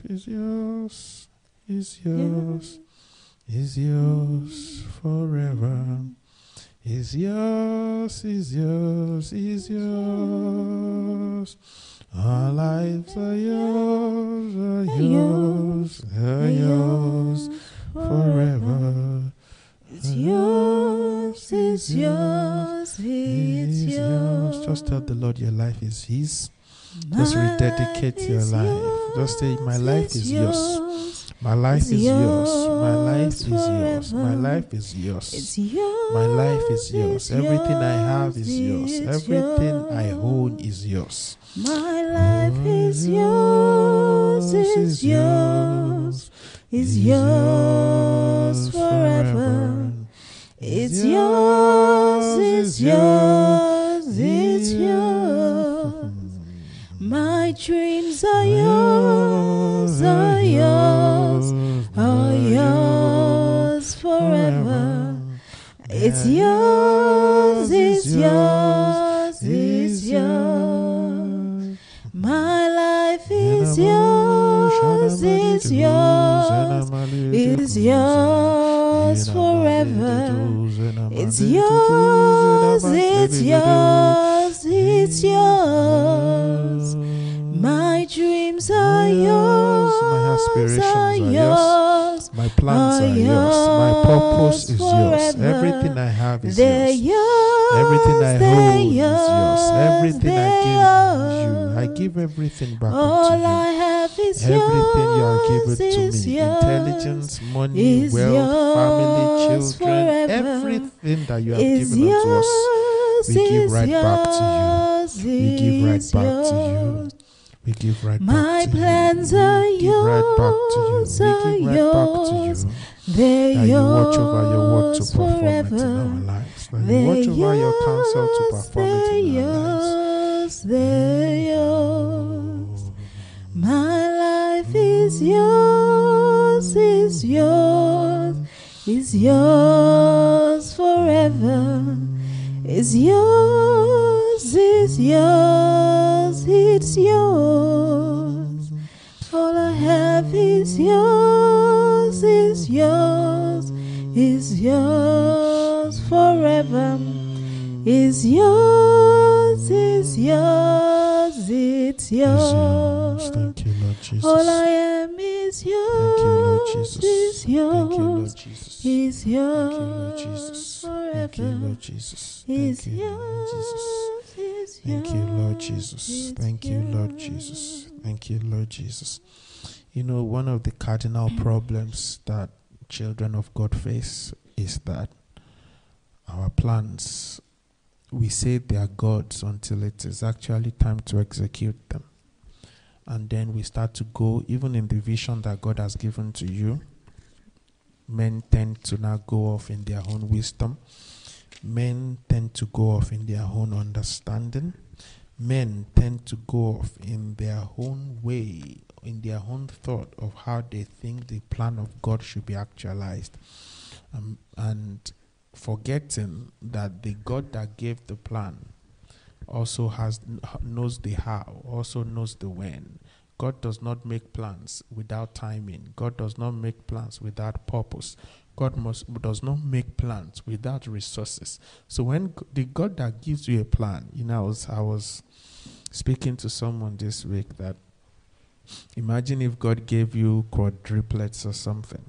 life is yours, is yours, is yours forever. Is yours, is yours, is yours. Our lives are yours, are yours, are yours forever. It's yours, it's yours, it's yours. Just tell the Lord your life is His. Just rededicate your life. Just say, My life is yours. My life is yours. My life is yours. My life is yours. My life is yours. Everything I have is yours. Everything I own is yours. My life is yours, is yours, is yours forever. It's yours, it's yours, it's yours. Dreams are yours, are yours, are yours forever. It's yours, it's yours, it's yours. My life is yours, is yours, is yours forever. It's yours, it's yours, it's yours. My dreams are yours, My aspirations are yours. My plans are yours. My purpose is yours. Everything I have is yours. Everything I hold is yours. Everything I give you, I give everything back All you. I have is Everything you are given to me. Intelligence, money, wealth, family, children, everything that you have given unto us. we give right back to yours, We give right back to you. Yours. We give right My back to plans you. are We give right back to you. yours, are right yours. you. They're That you watch over your word to yours perform it in forever. our lives. That They're watch over your counsel to perform it in our lives. yours, mm. they're yours. My life is mm. yours, is yours, is yours forever. Is yours, is yours, it's yours. All I have is yours, is yours, is yours forever. Is yours, is yours, it's Is yours. yours. Thank you, Lord Jesus. All I am is Thank you, Lord yours, Jesus. is Thank you, Lord yours, Jesus. is Thank you, Lord yours Jesus. Thank you, forever. Lord Jesus. Is Thank you, Lord Jesus. Thank you, Lord Jesus. Thank you, Lord Jesus. Thank you, Lord Jesus. You know, one of the cardinal mm. problems that children of God face is that our plans, we say they are God's until it is actually time to execute them. And then we start to go, even in the vision that God has given to you, men tend to now go off in their own wisdom men tend to go off in their own understanding. Men tend to go off in their own way, in their own thought of how they think the plan of God should be actualized. Um, and forgetting that the God that gave the plan also has knows the how, also knows the when. God does not make plans without timing. God does not make plans without purpose. God must, does not make plans without resources. So when the God that gives you a plan, you know, I was, I was speaking to someone this week that imagine if God gave you quadruplets or something.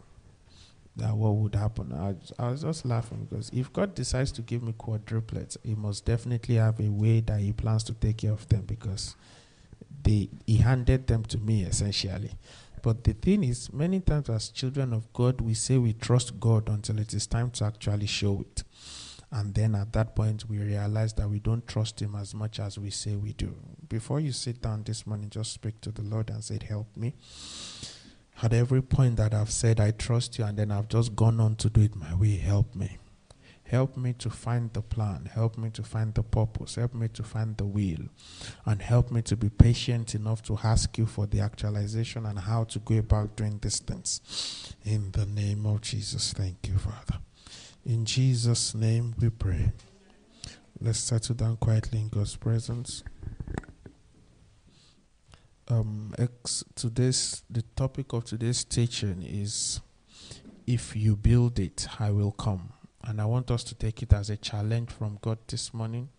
That what would happen? I, I was just laughing because if God decides to give me quadruplets, He must definitely have a way that He plans to take care of them because they He handed them to me essentially. But the thing is, many times as children of God, we say we trust God until it is time to actually show it. And then at that point, we realize that we don't trust Him as much as we say we do. Before you sit down this morning, just speak to the Lord and say, Help me. At every point that I've said, I trust you, and then I've just gone on to do it my way, help me. Help me to find the plan. Help me to find the purpose. Help me to find the will. And help me to be patient enough to ask you for the actualization and how to go about doing these things. In the name of Jesus, thank you, Father. In Jesus' name we pray. Let's settle down quietly in God's presence. um, ex- today's the topic of today's teaching is if you build it, I will come. And I want us to take it as a challenge from God this morning.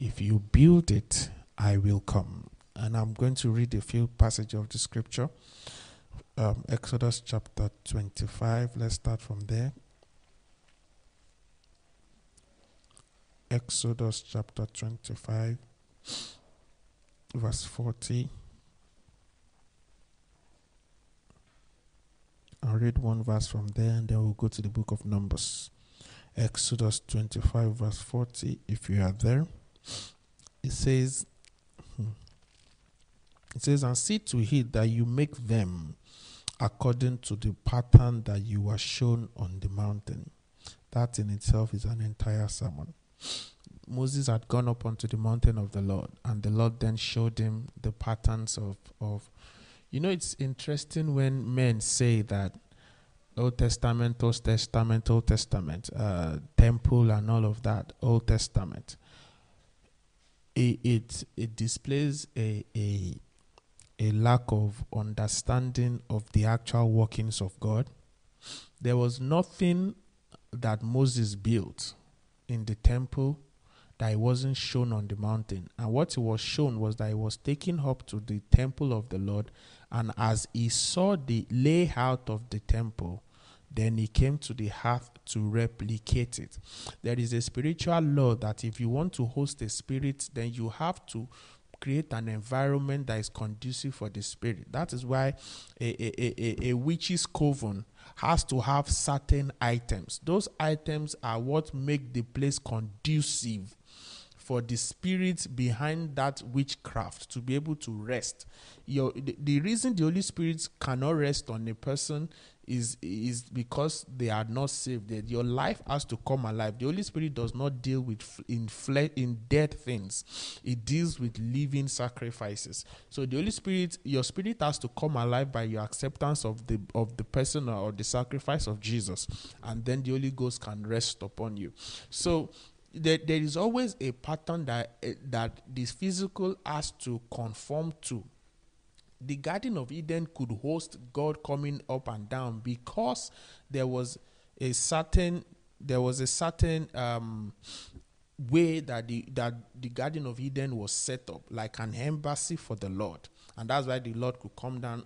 If you build it, I will come. And I'm going to read a few passages of the scripture. Um, Exodus chapter 25. Let's start from there. Exodus chapter 25, verse 40. I'll read one verse from there and then we'll go to the book of Numbers. Exodus 25, verse 40. If you are there, it says, hmm, it says, and see to it that you make them according to the pattern that you were shown on the mountain. That in itself is an entire sermon. Moses had gone up onto the mountain of the Lord, and the Lord then showed him the patterns of, of you know, it's interesting when men say that Old Testament, Old Testament, Old Testament, uh, temple, and all of that, Old Testament. It it, it displays a, a a lack of understanding of the actual workings of God. There was nothing that Moses built in the temple that it wasn't shown on the mountain. And what it was shown was that it was taken up to the temple of the Lord. And as he saw the layout of the temple, then he came to the hearth to replicate it. There is a spiritual law that if you want to host a spirit, then you have to create an environment that is conducive for the spirit. That is why a, a, a, a, witch's coven has to have certain items. Those items are what make the place conducive for the spirit behind that witchcraft to be able to rest. Your, the, the reason the Holy Spirit cannot rest on a person is is because they are not saved. That your life has to come alive. The Holy Spirit does not deal with in in dead things. It deals with living sacrifices. So the Holy Spirit, your spirit has to come alive by your acceptance of the of the person or the sacrifice of Jesus, and then the Holy Ghost can rest upon you. So there, there is always a pattern that uh, that this physical has to conform to the Garden of Eden could host God coming up and down because there was a certain there was a certain um, way that the that the Garden of Eden was set up, like an embassy for the Lord, and that's why the Lord could come down,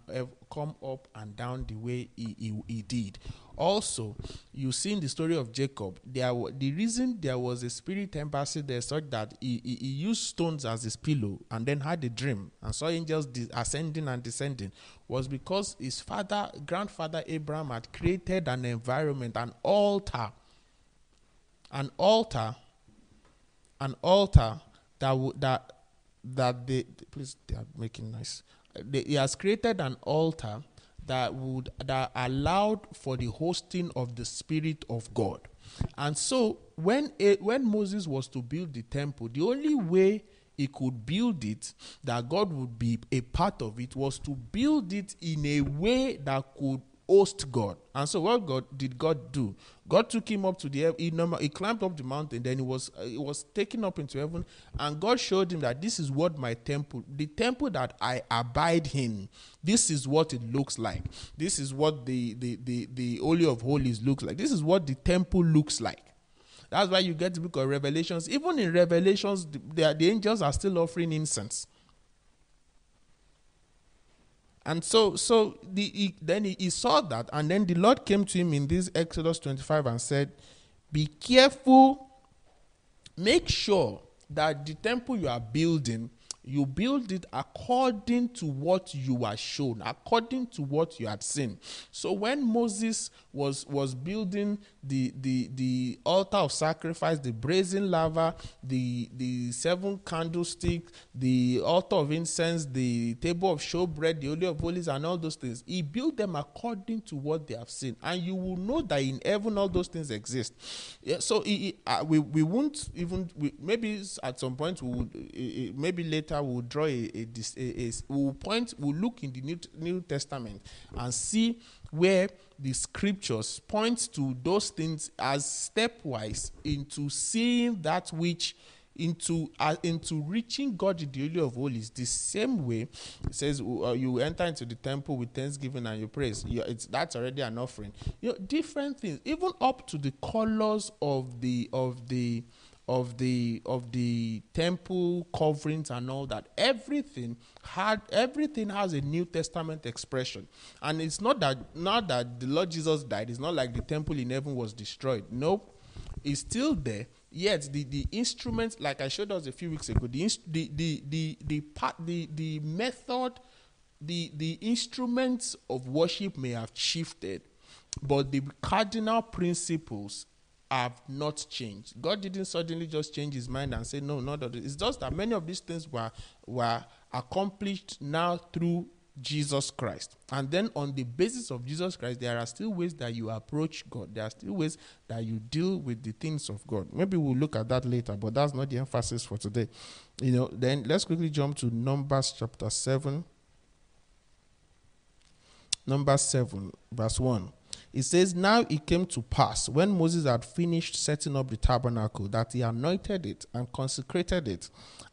come up and down the way he, he, he did. Also, you see in the story of Jacob, there the reason there was a spirit embassy there such that he, he, he used stones as his pillow and then had a dream and saw angels ascending and descending was because his father, grandfather Abraham had created an environment, an altar, an altar, an altar that would that that they please they are making nice. They, he has created an altar that would that allowed for the hosting of the spirit of God. And so when when Moses was to build the temple, the only way he could build it that God would be a part of it was to build it in a way that could host God. And so what God did God do? God took him up to the he, he climbed up the mountain, then he was uh, he was taken up into heaven, and God showed him that this is what my temple, the temple that I abide in, this is what it looks like. This is what the the the, the Holy of Holies looks like. This is what the temple looks like. That's why you get the book of Revelations. Even in Revelations, the, the angels are still offering incense. And so, so the, he, then he, he saw that, and then the Lord came to him in this Exodus 25 and said, Be careful, make sure that the temple you are building you build it according to what you were shown according to what you had seen. So when moses was was building the the the altar of sacrifice the brazen laver the the seven candlesticks the altar of incense the table of showbread the holy of holies and all those things. He built them according to what they have seen. And you will know that in heaven all those things exist. Yeah, so he, he, uh, we we won't even we, maybe at some point we would uh, maybe later we will draw a, a, a, a we'll point we'll look in the new, new testament and see where the scriptures point to those things as stepwise into seeing that which into uh, into reaching God the Holy of Holies the same way it says uh, you enter into the temple with thanksgiving and you praise. You, it's that's already an offering. You know, different things, even up to the colors of the of the of the of the temple coverings and all that everything had everything has a new testament expression. And it's not that not that the lord jesus died. It's not like the temple in heaven was destroyed. Nope. It's still there yet the the instruments like i showed us a few weeks ago the the the the the part the the method the the instruments of worship may have shifted but the cardinal principles have not changed. God didn't suddenly just change his mind and say, no, not that. It's just that many of these things were, were accomplished now through Jesus Christ. And then on the basis of Jesus Christ, there are still ways that you approach God. There are still ways that you deal with the things of God. Maybe we'll look at that later, but that's not the emphasis for today. You know, then let's quickly jump to Numbers chapter 7. Numbers 7, verse 1. It says, Now it came to pass when Moses had finished setting up the tabernacle that he anointed it and consecrated it,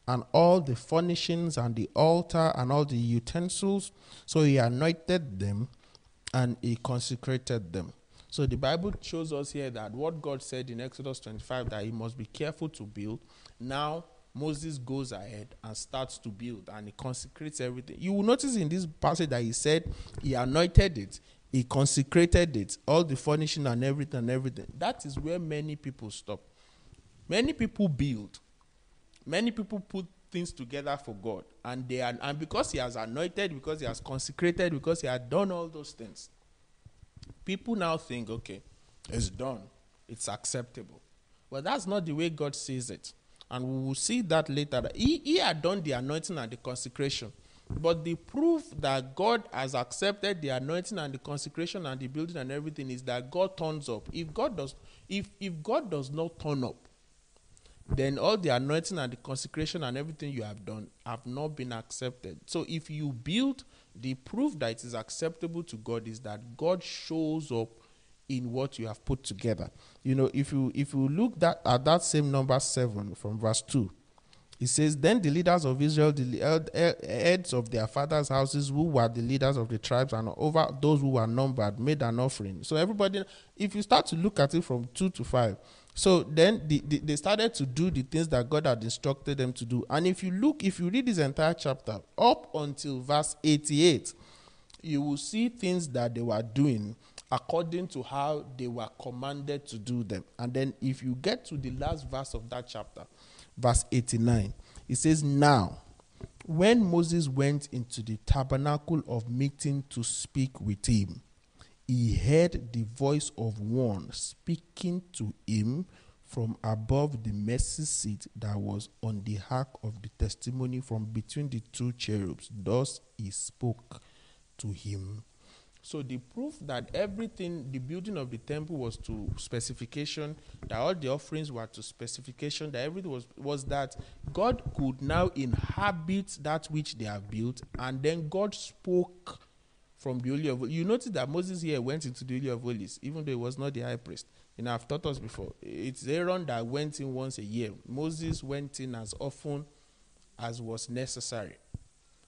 and all the furnishings and the altar and all the utensils. So he anointed them and he consecrated them. So the Bible shows us here that what God said in Exodus 25 that he must be careful to build. Now Moses goes ahead and starts to build and he consecrates everything. You will notice in this passage that he said he anointed it, he consecrated it, all the furnishing and everything and everything. That is where many people stop. Many people build. Many people put things together for God. And they are and because he has anointed, because he has consecrated, because he has done all those things, people now think, okay, it's done. It's acceptable. But that's not the way God sees it. And we will see that later. He, he had done the anointing and the consecration. But the proof that God has accepted the anointing and the consecration and the building and everything is that God turns up. If God does if if God does not turn up, then all the anointing and the consecration and everything you have done have not been accepted. So if you build, the proof that it is acceptable to God is that God shows up in what you have put together. You know, if you if you look that at that same number seven from verse two, it says, Then the leaders of Israel, the heads of their fathers' houses, who were the leaders of the tribes, and over those who were numbered, made an offering. So everybody, if you start to look at it from two to five, so then the, the, they started to do the things that God had instructed them to do. And if you look, if you read this entire chapter up until verse 88, you will see things that they were doing according to how they were commanded to do them. And then if you get to the last verse of that chapter, verse 89, it says, Now, when Moses went into the tabernacle of meeting to speak with him, he heard the voice of one speaking to him from above the mercy seat that was on the ark of the testimony from between the two cherubs. Thus he spoke to him. So the proof that everything, the building of the temple was to specification, that all the offerings were to specification, that everything was was that God could now inhabit that which they have built, and then God spoke from the Holy of Holies. You notice that Moses here went into the Holy of Holies, even though he was not the high priest. You know, I've taught us before. It's Aaron that went in once a year. Moses went in as often as was necessary.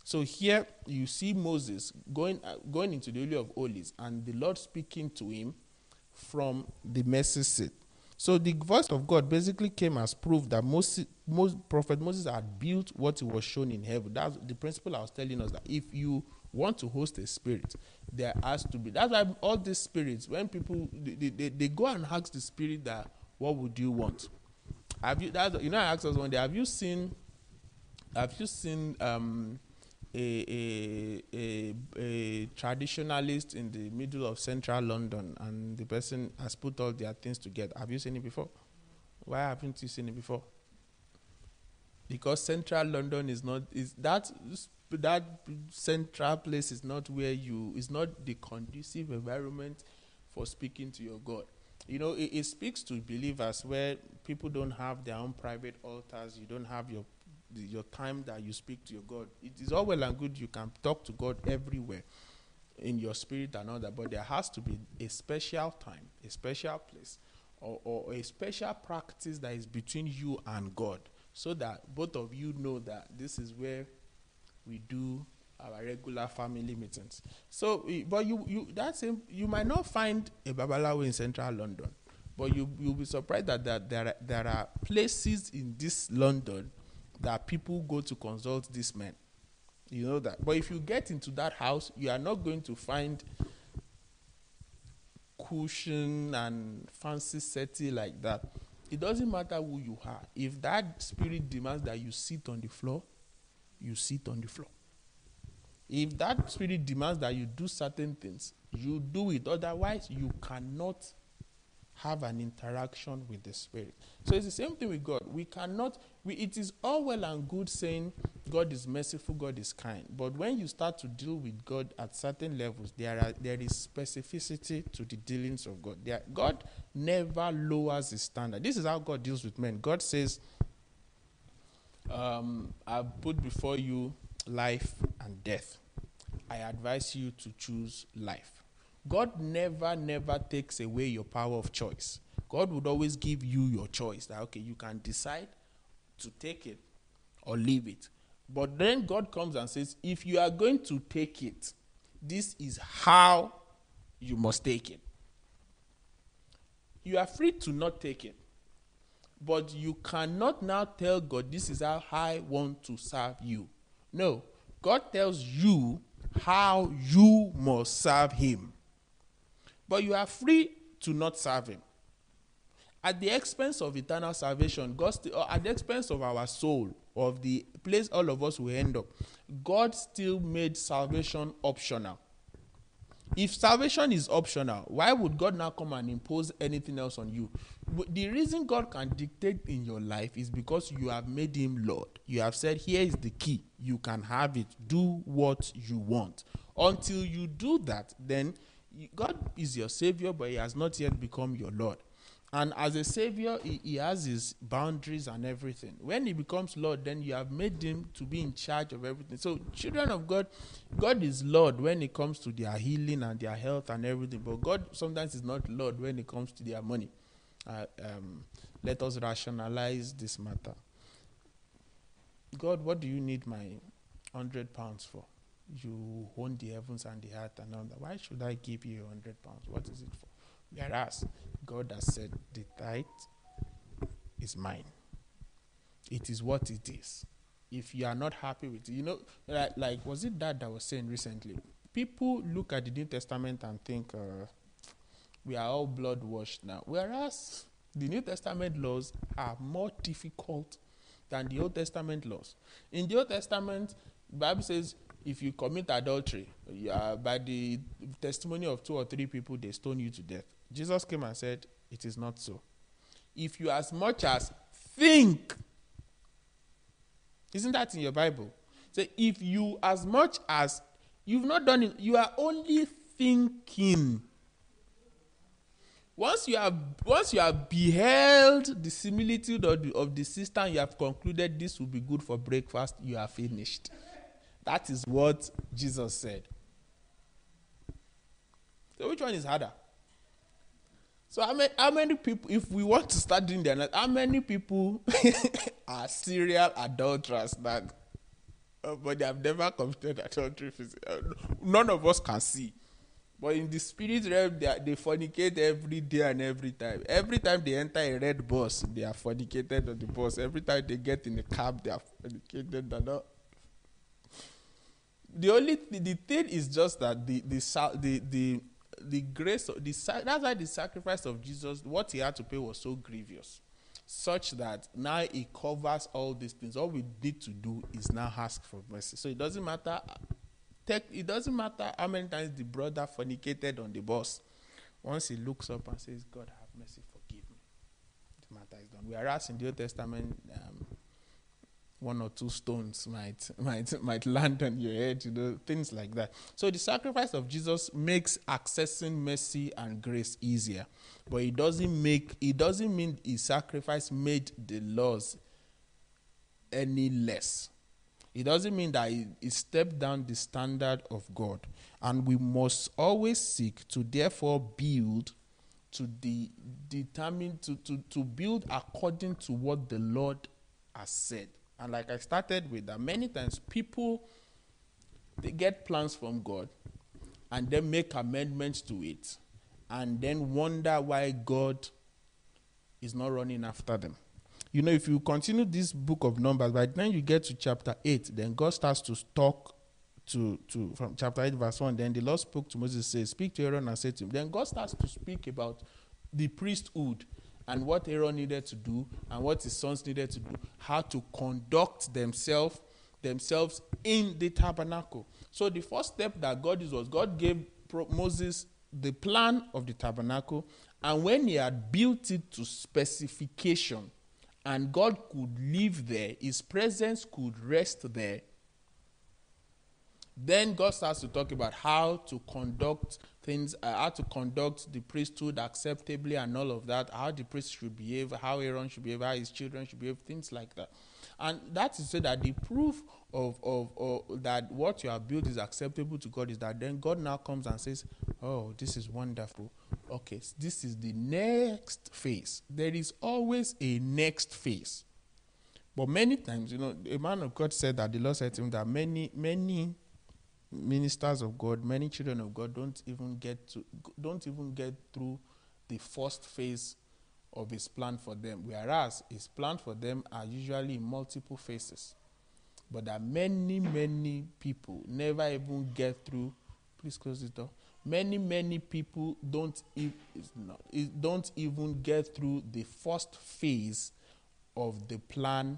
So here you see Moses going uh, going into the Holy of Holies, and the Lord speaking to him from the mercy seat. So the voice of God basically came as proof that Moses, Moses, Prophet Moses had built what he was shown in heaven. That's the principle I was telling us that if you want to host a spirit, there has to be. That's why all these spirits, when people they, they, they go and ask the spirit that, what would you want? Have you that you know I asked us one day, have you seen have you seen um a, a, a, traditionalist in the middle of central London and the person has put all their things together. Have you seen it before? Why haven't you seen it before? Because central London is not is that that central place is not where you is not the conducive environment for speaking to your God. You know, it, it speaks to believers where people don't have their own private altars. You don't have your the, your time that you speak to your God. It is all well and good you can talk to God everywhere in your spirit and all that, but there has to be a special time, a special place, or, or a special practice that is between you and God. so that both of you know that this is where we do our regular family meetings. So, but you you that's same you might not find a babalawo in central London, but you you'll be surprised that, that there are, there are places in this London that people go to consult these men. You know that. But if you get into that house, you are not going to find cushion and fancy setting like that. It doesn't matter who you are. If that spirit demands that you sit on the floor, you sit on the floor. If that spirit demands that you do certain things, you do it. Otherwise, you cannot have an interaction with the spirit. So it's the same thing with God. We cannot, we, it is all well and good saying God is merciful, God is kind. But when you start to deal with God at certain levels, there, are, there is specificity to the dealings of God. There, God never lowers his standard. This is how God deals with men. God says, um, I put before you life and death. I advise you to choose life. God never, never takes away your power of choice. God would always give you your choice that, okay, you can decide to take it or leave it. But then God comes and says, if you are going to take it, this is how you must take it. You are free to not take it. But you cannot now tell God, this is how I want to serve you. No. God tells you how you must serve Him. But you are free to not serve Him. At the expense of eternal salvation, God still, or at the expense of our soul, of the place all of us will end up, God still made salvation optional. If salvation is optional, why would God now come and impose anything else on you? The reason God can dictate in your life is because you have made Him Lord. You have said, Here is the key. You can have it. Do what you want. Until you do that, then God is your Savior, but He has not yet become your Lord. And as a Savior, he, he has His boundaries and everything. When He becomes Lord, then you have made Him to be in charge of everything. So, children of God, God is Lord when it comes to their healing and their health and everything. But God sometimes is not Lord when it comes to their money. Uh, um, let us rationalize this matter. God, what do you need my hundred pounds for? You own the heavens and the earth and all that. Why should I give you a hundred pounds? What is it for? Whereas God has said the tithe is mine. It is what it is. If you are not happy with it, you know, like, like was it that that was saying recently? People look at the New Testament and think uh, we are all blood washed now. Whereas the New Testament laws are more difficult than the Old Testament laws. In the Old Testament, the Bible says if you commit adultery, are, by the testimony of two or three people, they stone you to death. Jesus came and said, It is not so. If you as much as think, isn't that in your Bible? Say, if you as much as you've not done it, you are only thinking. Once you have once you have beheld the similitude of the, of the system, you have concluded this will be good for breakfast, you are finished. That is what Jesus said. So which one is harder? So how many, how many people, if we want to start doing the how many people are serial adulterers that, uh, but they have never committed adultery? none of us can see. But in the spirit realm, they, are, they fornicate every day and every time. Every time they enter a red bus, they are fornicated on the bus. Every time they get in a cab, they are fornicated. And all. The only th- the thing is just that the the the the, the grace of the that's why the sacrifice of Jesus, what he had to pay was so grievous, such that now it covers all these things. All we need to do is now ask for mercy. So it doesn't matter take, it doesn't matter how many times the brother fornicated on the bus. Once he looks up and says, God have mercy, forgive me, the matter is done. Whereas in the Old Testament, um, one or two stones might might might land on your head, you know, things like that. So the sacrifice of Jesus makes accessing mercy and grace easier, but it doesn't make it doesn't mean his sacrifice made the laws any less. It doesn't mean that it, stepped down the standard of God. And we must always seek to therefore build to the determine to, to, to build according to what the Lord has said. And like I started with that, many times people they get plans from God and then make amendments to it and then wonder why God is not running after them. You know, if you continue this book of Numbers, by the time you get to chapter 8, then God starts to talk to, to from chapter 8, verse 1. Then the Lord spoke to Moses, says, Speak to Aaron and say to him. Then God starts to speak about the priesthood and what Aaron needed to do and what his sons needed to do, how to conduct themselves themselves in the tabernacle. So the first step that God did was God gave Moses the plan of the tabernacle, and when he had built it to specification, and God could live there, his presence could rest there. Then God starts to talk about how to conduct things, uh, how to conduct the priesthood acceptably, and all of that. How the priest should behave, how Aaron should behave, how his children should behave, things like that. And that is so that the proof of, of, of that what you have built is acceptable to God is that then God now comes and says, "Oh, this is wonderful. Okay, this is the next phase. There is always a next phase." But many times, you know, a man of God said that the Lord said to him that many, many ministers of God, many children of God don't even get to don't even get through the first phase of his plan for them. Whereas his plan for them are usually in multiple phases. But that many, many people never even get through. Please close the door. Many, many people don't, e- not- don't even get through the first phase of the plan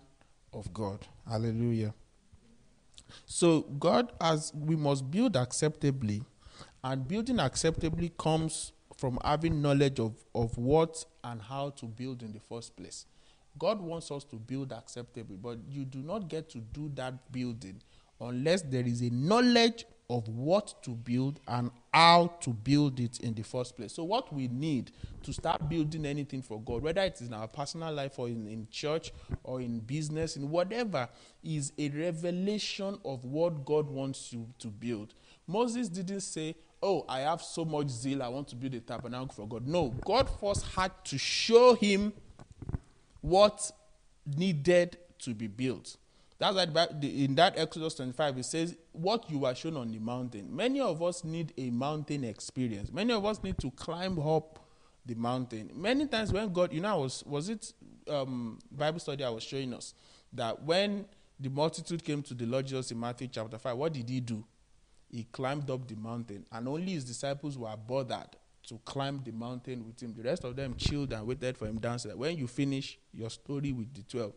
of God. Hallelujah. So God has we must build acceptably, and building acceptably comes from having knowledge of, of what and how to build in the first place. God wants us to build acceptably, but you do not get to do that building unless there is a knowledge of what to build and how to build it in the first place. So, what we need to start building anything for God, whether it is in our personal life or in, in church or in business, in whatever, is a revelation of what God wants you to build. Moses didn't say, Oh, I have so much zeal, I want to build a tabernacle for God. No, God first had to show him what needed to be built. That's why in that Exodus 25, it says, What you were shown on the mountain. Many of us need a mountain experience. Many of us need to climb up the mountain. Many times when God, you know, was, was it um, Bible study I was showing us that when the multitude came to the Lord Jesus in Matthew chapter 5, what did he do? He climbed up the mountain, and only his disciples were bothered to climb the mountain with him. The rest of them chilled and waited for him downstairs. When you finish your story with the 12,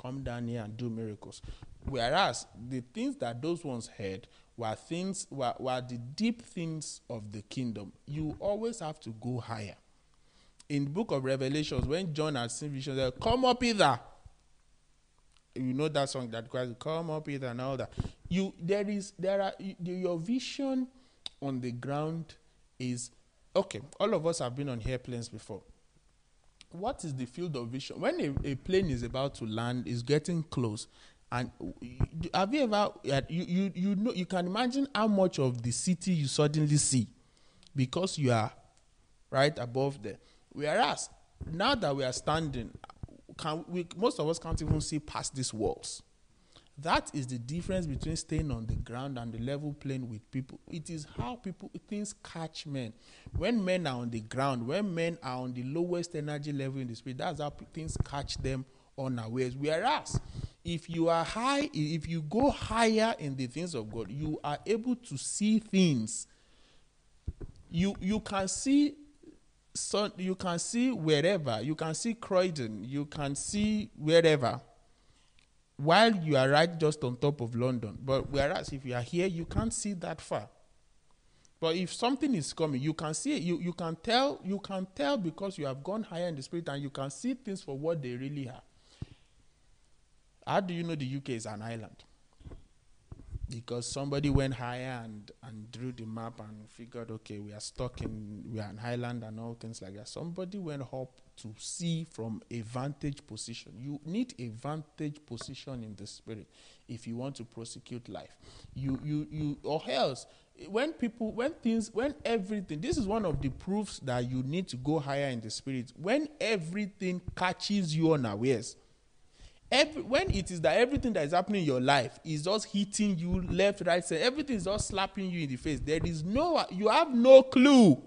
come down here and do miracles. Whereas the things that those ones heard were things were, were the deep things of the kingdom. You always have to go higher. In the book of Revelations, when John had seen visions, said, Come up hither. You know that song that cries, Come up hither and all that. You there is there are you, your vision on the ground is okay. All of us have been on airplanes before what is the field of vision? When a, a plane is about to land is getting close. And have you ever uh, you, you you know you can imagine how much of the city you suddenly see because you are right above there. Whereas now that we are standing can we most of us can't even see past these walls that is the difference between staying on the ground and the level plane with people. It is how people things catch men. When men are on the ground, when men are on the lowest energy level in the spirit, that's how things catch them unawares. Whereas, if you are high, if you go higher in the things of God, you are able to see things. You you can see so you can see wherever you can see Croydon, you can see wherever while you are right just on top of London. But whereas if you are here, you can't see that far. But if something is coming, you can see it. You, you can tell. You can tell because you have gone higher in the spirit and you can see things for what they really are. How do you know the UK is an island? Because somebody went higher and, and drew the map and figured, okay, we are stuck in we are in island and all things like that. Somebody went up to see from a vantage position. You need a vantage position in the spirit if you want to prosecute life. You you you or else when people when things when everything this is one of the proofs that you need to go higher in the spirit when everything catches you unawares Every, when it is that everything that is happening in your life is just hitting you left, right, center, everything is just slapping you in the face. There is no, you have no clue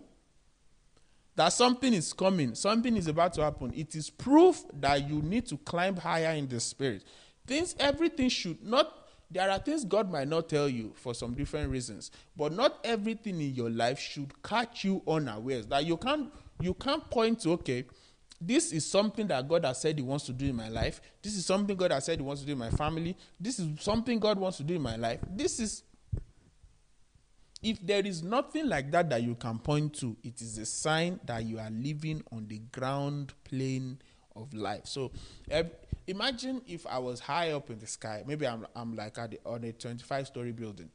that something is coming, something is about to happen. It is proof that you need to climb higher in the spirit. Things, everything should not. There are things God might not tell you for some different reasons, but not everything in your life should catch you unawares. That you can't, you can't point to okay this is something that God has said He wants to do in my life. This is something God has said He wants to do in my family. This is something God wants to do in my life. This is. If there is nothing like that that you can point to, it is a sign that you are living on the ground plane of life. So, imagine if I was high up in the sky. Maybe I'm, I'm like the, on a 25 story building,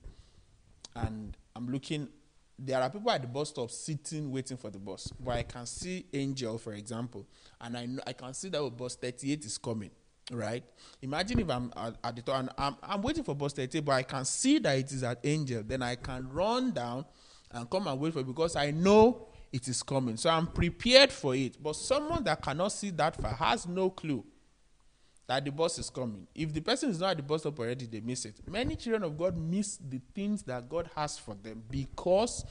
and I'm looking there are people at the bus stop sitting waiting for the bus. But i can see angel for example and i know i can see that oh, bus 38 is coming right? Imagine if i'm at, at the top and I'm, I'm waiting for bus 38 but i can see that it is at angel then i can run down and come and wait for it because i know it is coming. So i'm prepared for it but someone that cannot see that far has no clue that the bus is coming. If the person is not at the bus stop already, they miss it. Many children of God miss the things that God has for them because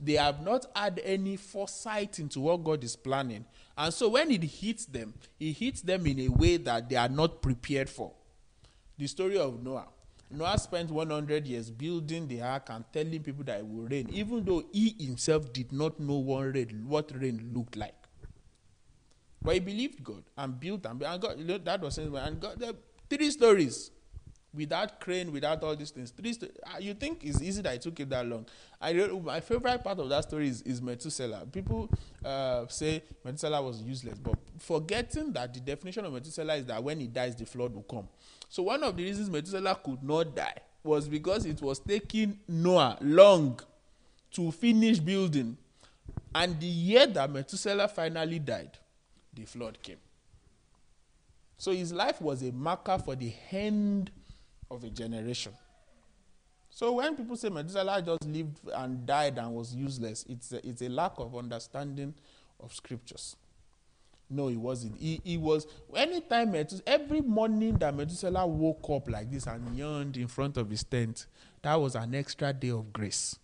they have not had any foresight into what God is planning. And so when it hits them, it hits them in a way that they are not prepared for. The story of Noah. Noah spent 100 years building the ark and telling people that it will rain, even though he himself did not know what rain, what rain looked like. But he believed God and built and, and God, you know, that was and God, there three stories without crane, without all these things. Three sto- uh, you think it's easy that it took it that long? I my favorite part of that story is, is Methuselah. People uh, say Methuselah was useless, but forgetting that the definition of Methuselah is that when he dies, the flood will come. So one of the reasons Methuselah could not die was because it was taking Noah long to finish building. And the year that Methuselah finally died, the flood came. So his life was a marker for the end of a generation. So when people say Methuselah just lived and died and was useless, it's a, it's a lack of understanding of scriptures. No, he wasn't. He, he was, anytime every morning that Methuselah woke up like this and yawned in front of his tent, that was an extra day of grace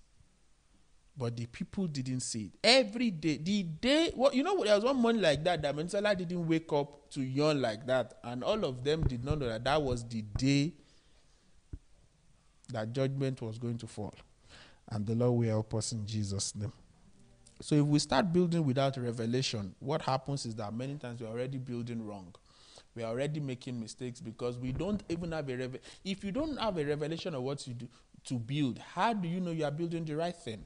but the people didn't see it. Every day, the day, well, you know, there was one morning like that that Methuselah didn't wake up to yawn like that, and all of them did not know that that was the day that judgment was going to fall. And the Lord will help us in Jesus' name. So if we start building without revelation, what happens is that many times we're already building wrong. We are already making mistakes because we don't even have a revelation. If you don't have a revelation of what you do to build, how do you know you are building the right thing?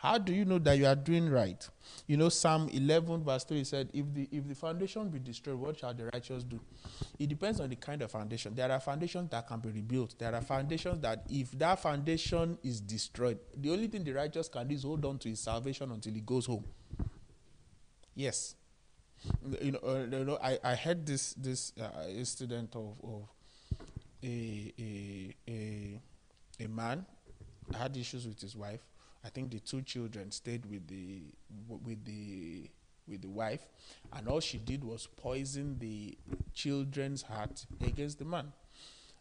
How do you know that you are doing right? You know, Psalm 11, verse 3 said, if the, if the foundation be destroyed, what shall the righteous do? It depends on the kind of foundation. There are foundations that can be rebuilt. There are foundations that, if that foundation is destroyed, the only thing the righteous can do is hold on to his salvation until he goes home. Yes. You know, uh, you know I, I heard this this uh, incident of, of a, a, a, a man had issues with his wife I think the two children stayed with the with the with the wife, and all she did was poison the children's heart against the man.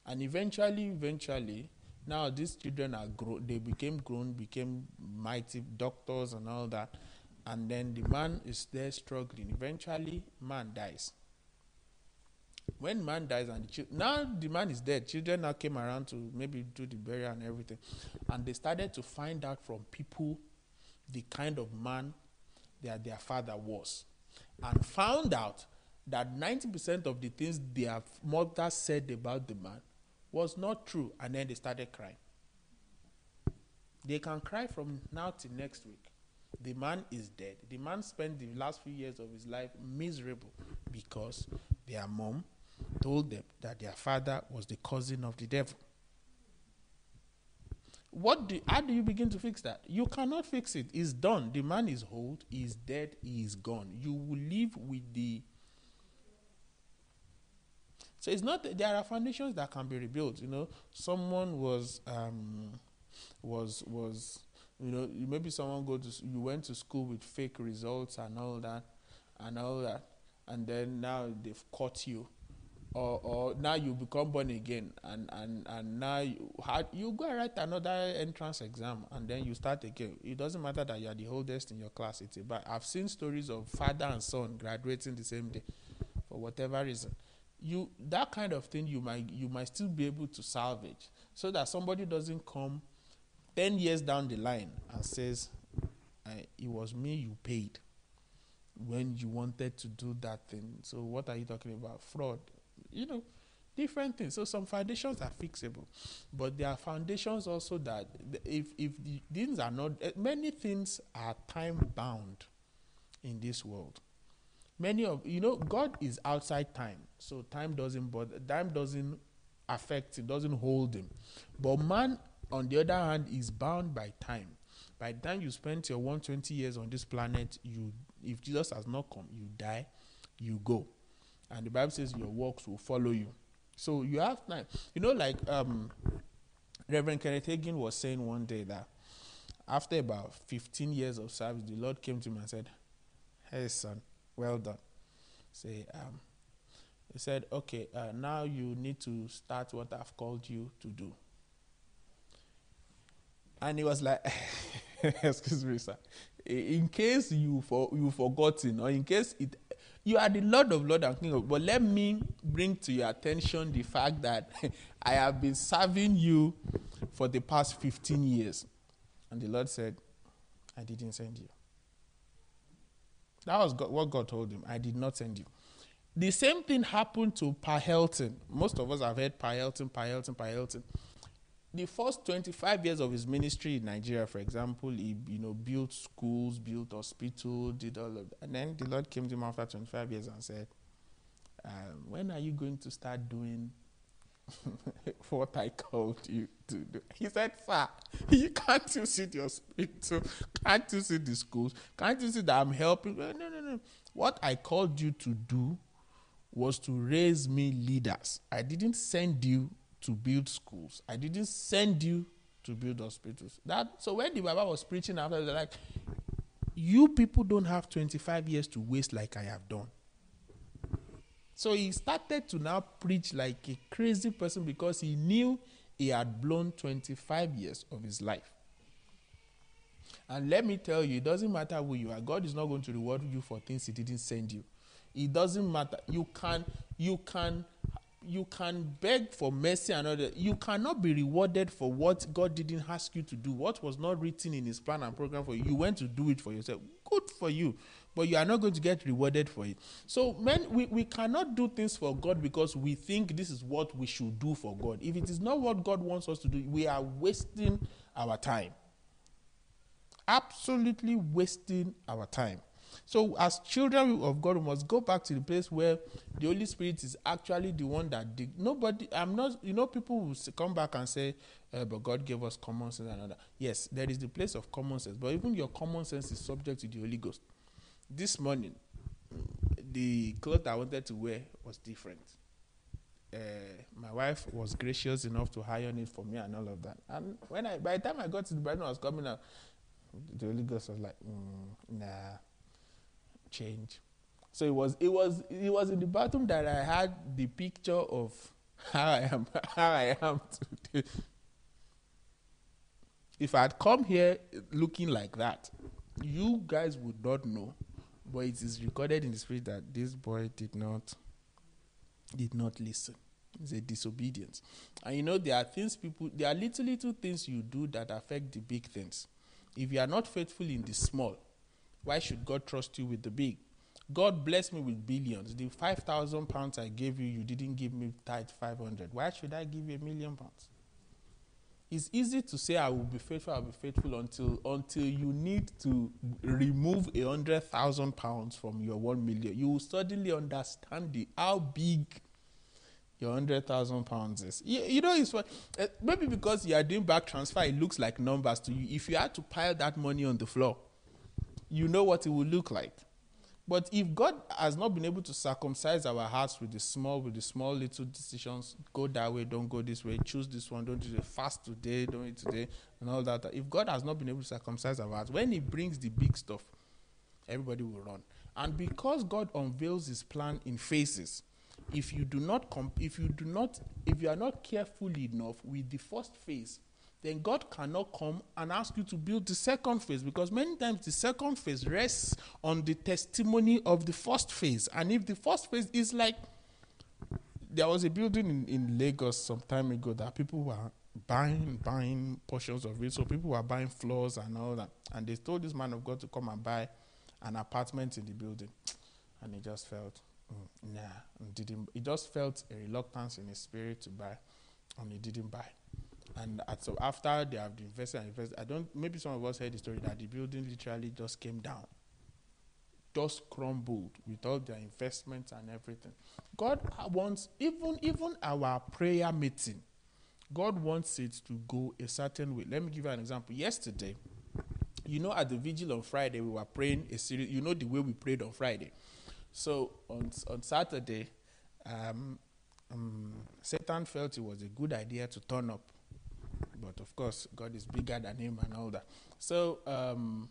And eventually, eventually, now these children are grown. They became grown, became mighty doctors and all that. And then the man is there struggling. Eventually, man dies. When man dies and the now the man is dead, children now came around to maybe do the burial and everything, and they started to find out from people the kind of man that their father was, and found out that 90% of the things their mother said about the man was not true, and then they started crying. They can cry from now till next week. The man is dead. The man spent the last few years of his life miserable because their mom told them that their father was the cousin of the devil. What do, how do you begin to fix that? You cannot fix it. It's done. The man is old, he is dead, he is gone. You will live with the. So it's not. There are foundations that can be rebuilt. You know, someone was um, was was you know maybe someone go to you went to school with fake results and all that and all that, and then now they've caught you or or now you become born again and and and now you had you go and write another entrance exam and then you start again. It doesn't matter that you are the oldest in your class it's about i've seen stories of father and son graduating the same day for whatever reason. You that kind of thing you might you might still be able to salvage so that somebody doesn't come 10 years down the line and says it was me you paid when you wanted to do that thing. So what are you talking about? Fraud you know, different things. So some foundations are fixable, but there are foundations also that if if the things are not eh, many things are time bound in this world. Many of you know God is outside time, so time doesn't bother. Time doesn't affect it, doesn't hold him. But man, on the other hand, is bound by time. By the time you spend your 120 years on this planet, you if Jesus has not come, you die, you go and the Bible says your works will follow you. So you have time. You know, like um, Reverend Kenneth Hagin was saying one day that after about 15 years of service, the Lord came to him and said, Hey, son, well done. Say, um, he said, Okay, uh, now you need to start what I've called you to do. And he was like, Excuse me, sir. In case you for you forgotten or in case it you are the Lord of Lord and King of. But let me bring to your attention the fact that I have been serving you for the past 15 years. And the Lord said, I didn't send you. That was God, what God told him. I did not send you. The same thing happened to Pa Elton. Most of us have heard Pa Elton, Pa Elton, Pa Elton the first 25 years of his ministry in Nigeria, for example, he you know built schools, built hospitals, did all of that. And then the Lord came to him after 25 years and said, um, "When are you going to start doing what I called you to do?" He said, "Sir, you can't you see the hospital? Can't you see the schools? Can't you see that I'm helping?" No, no, no. What I called you to do was to raise me leaders. I didn't send you to build schools. I didn't send you to build hospitals. That so when the Baba was preaching after, they're like, you people don't have 25 years to waste like I have done. So he started to now preach like a crazy person because he knew he had blown 25 years of his life. And let me tell you, it doesn't matter who you are. God is not going to reward you for things he didn't send you. It doesn't matter. You can you can you can beg for mercy and other. You cannot be rewarded for what God didn't ask you to do. What was not written in His plan and program for you. You went to do it for yourself. Good for you, but you are not going to get rewarded for it. So, men, we, we cannot do things for God because we think this is what we should do for God. If it is not what God wants us to do, we are wasting our time. Absolutely wasting our time. So, as children of God, we must go back to the place where the Holy Spirit is actually the one that did. Nobody, I'm not, you know, people will come back and say, uh, but God gave us common sense and other. Yes, there is the place of common sense, but even your common sense is subject to the Holy Ghost. This morning, the clothes I wanted to wear was different. Uh, my wife was gracious enough to iron it for me and all of that. And when I, by the time I got to the bedroom, I was coming out. The Holy Ghost was like, mm, nah change. So it was it was it was in the bathroom that I had the picture of how I am how I am today. If I had come here looking like that, you guys would not know, but it is recorded in the spirit that this boy did not did not listen. It's a disobedience. And you know there are things people there are little little things you do that affect the big things. If you are not faithful in the small, why should God trust you with the big? God blessed me with billions. The 5,000 pounds I gave you, you didn't give me tithe 500. Why should I give you a million pounds? It's easy to say I will be faithful, I'll be faithful until until you need to remove a hundred thousand pounds from your one million. You will suddenly understand the, how big your hundred thousand pounds is. You, you know, it's. Uh, maybe because you are doing back transfer, it looks like numbers to you. If you had to pile that money on the floor, you know what it will look like. But if God has not been able to circumcise our hearts with the small, with the small little decisions, go that way, don't go this way, choose this one, don't do it, fast today, don't eat today, and all that. If God has not been able to circumcise our hearts, when He brings the big stuff, everybody will run. And because God unveils His plan in phases, if you do not comp- if you do not if you are not careful enough with the first phase then god cannot come and ask you to build the second phase because many times the second phase rests on the testimony of the first phase. And if the first phase is like there was a building in, in lagos some time ago that people were buying buying portions of it. So people were buying floors and all that. And they told this man of god to come and buy an apartment in the building. And he just felt mm, nah didn't he just felt a reluctance in his spirit to buy and he didn't buy and at, so after they have invested and invested i don't maybe some of us heard the story that the building literally just came down. Just crumbled with all their investments and everything. God wants even even our prayer meeting god wants it to go a certain way. Let me give you an example. Yesterday you know at the vigil on friday we were praying a series you know the way we prayed on friday. So on on saturday um, um, satan felt it was a good idea to turn up but of course god is bigger than him and all that so um,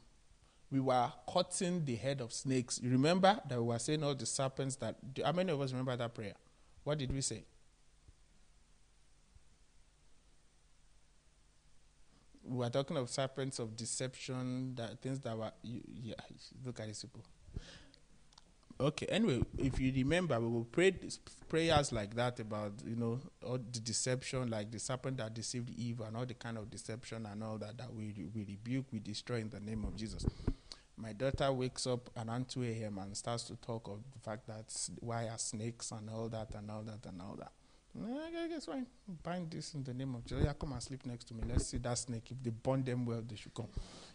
we were cutting the head of snakes you remember that we were saying all the serpents that how many of us remember that prayer what did we say we were talking of serpents of deception, that things that were you, yeah. Look at these people. Okay. Anyway, if you remember, we will pray prayers like that about you know all the deception, like the serpent that deceived Eve, and all the kind of deception and all that that we we rebuke, we destroy in the name of Jesus. My daughter wakes up around 2 a.m. and starts to talk of the fact that why are snakes and all that and all that and all that. Mm, okay, guess fine. Bind this in the name of Jesus. Yeah, come and sleep next to me. Let's see that snake. If they bond them well, they should come.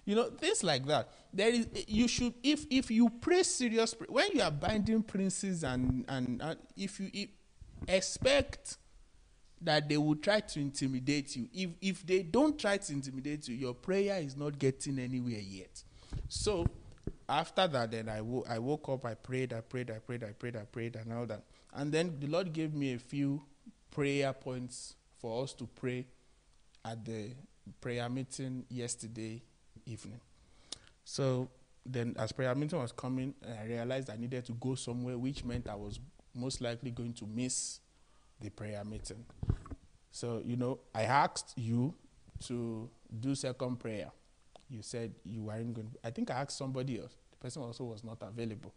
You know, things like that. There is you should if if you pray serious when you are binding princes and and, and if you if, expect that they will try to intimidate you. If if they don't try to intimidate you, your prayer is not getting anywhere yet. So after that, then I, wo- I woke up, I prayed, I prayed, I prayed, I prayed, I prayed, and all that. And then the Lord gave me a few prayer points for us to pray at the prayer meeting yesterday evening. So then, as prayer meeting was coming, I realized I needed to go somewhere, which meant I was most likely going to miss the prayer meeting. So, you know, I asked you to do second prayer. You said you weren't going. I think I asked somebody else. The person also was not available.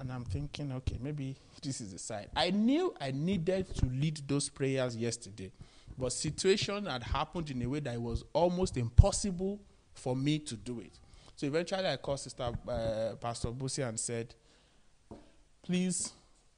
And I'm thinking, okay, maybe this is the side. I knew I needed to lead those prayers yesterday, but situation had happened in a way that it was almost impossible for me to do it. So eventually, I called Sister uh, Pastor Busi and said, "Please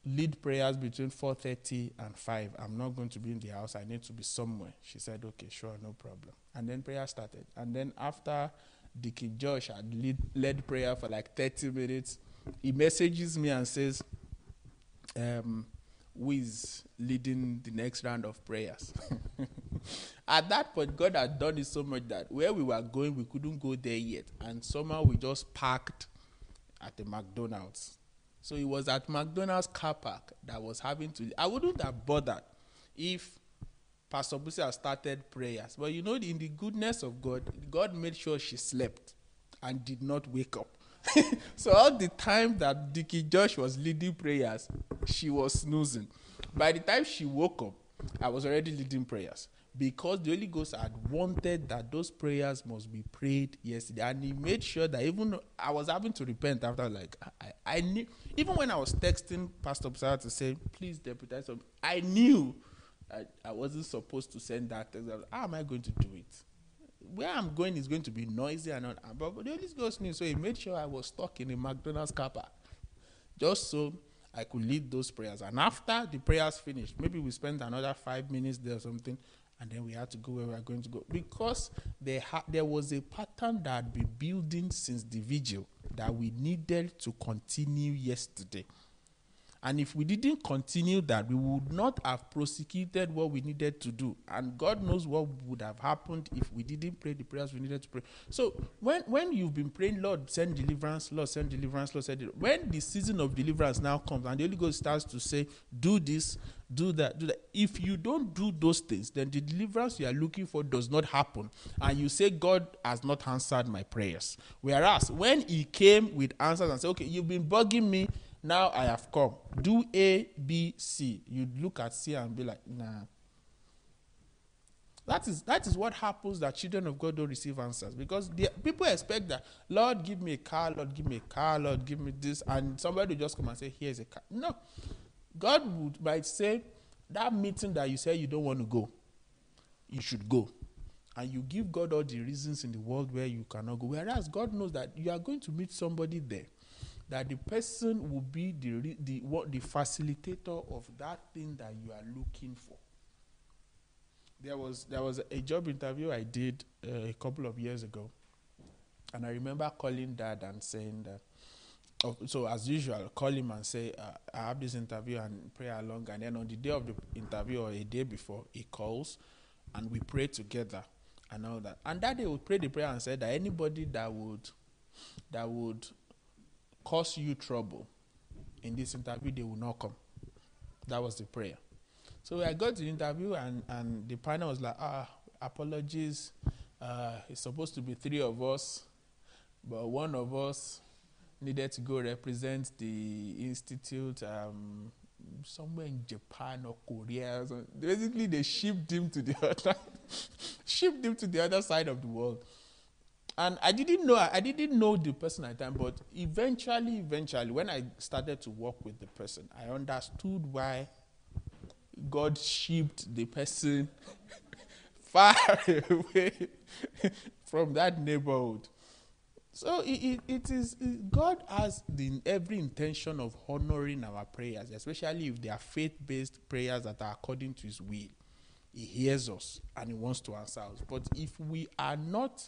lead prayers between 4:30 and 5. I'm not going to be in the house. I need to be somewhere." She said, "Okay, sure, no problem." And then prayer started. And then after Deacon Josh had lead, led prayer for like 30 minutes, he messages me and says, um, who is leading the next round of prayers? At that point, God had done it so much that where we were going, we couldn't go there yet. And somehow we just parked at the McDonald's. So it was at McDonald's car park that was having to. I wouldn't have bothered if Pastor Busi had started prayers. But you know, in the goodness of God, God made sure she slept and did not wake up. so all the time that Deacon Josh was leading prayers, she was snoozing. By the time she woke up, I was already leading prayers because the Holy Ghost had wanted that those prayers must be prayed yesterday, and He made sure that even I was having to repent after, like I, I knew, even when I was texting Pastor Psara to say, "Please deputize," I knew I, I wasn't supposed to send that text. How am I going to do it? Where I'm going is going to be noisy and all. But, but the Holy Ghost knew, so he made sure I was stuck in a McDonald's car park, just so I could lead those prayers. And after the prayers finished, maybe we spent another five minutes there or something, and then we had to go where we were going to go because there ha- there was a pattern that had been building since the vigil that we needed to continue yesterday. And if we didn't continue that, we would not have prosecuted what we needed to do. And God knows what would have happened if we didn't pray the prayers we needed to pray. So when, when you've been praying, Lord, send deliverance, Lord, send deliverance, Lord, send deliverance. When the season of deliverance now comes and the Holy Ghost starts to say, do this, do that, do that. If you don't do those things, then the deliverance you are looking for does not happen. And you say, God has not answered my prayers. Whereas when He came with answers and said, okay, you've been bugging me Now I have come. Do A, B, C. You look at C and be like, nah. That is that is what happens that children of God don't receive answers because people expect that Lord give me a car, Lord give me a car, Lord give me this, and somebody will just come and say, Here's a car. No. God would might say that meeting that you say you don't want to go, you should go. And you give God all the reasons in the world where you cannot go. Whereas God knows that you are going to meet somebody there, that the person will be the the what the facilitator of that thing that you are looking for. There was there was a job interview I did uh, a couple of years ago, and I remember calling dad and saying that. Oh, so as usual, call him and say, uh, "I have this interview and pray along." And then on the day of the interview or a day before, he calls, and we pray together and all that. And that day we prayed the prayer and said that anybody that would that would cause you trouble in this interview, they will not come. That was the prayer. So I got to the interview and, and the panel was like, ah, apologies. Uh, it's supposed to be three of us, but one of us needed to go represent the institute um, somewhere in Japan or Korea. Or. Basically, they shipped him to the other, shipped him to the other side of the world. And I didn't know I didn't know the person at the time, but eventually, eventually, when I started to work with the person, I understood why God shipped the person far away from that neighborhood. So it, it, it is it, God has the every intention of honoring our prayers, especially if they are faith-based prayers that are according to His will. He hears us and He wants to answer us. But if we are not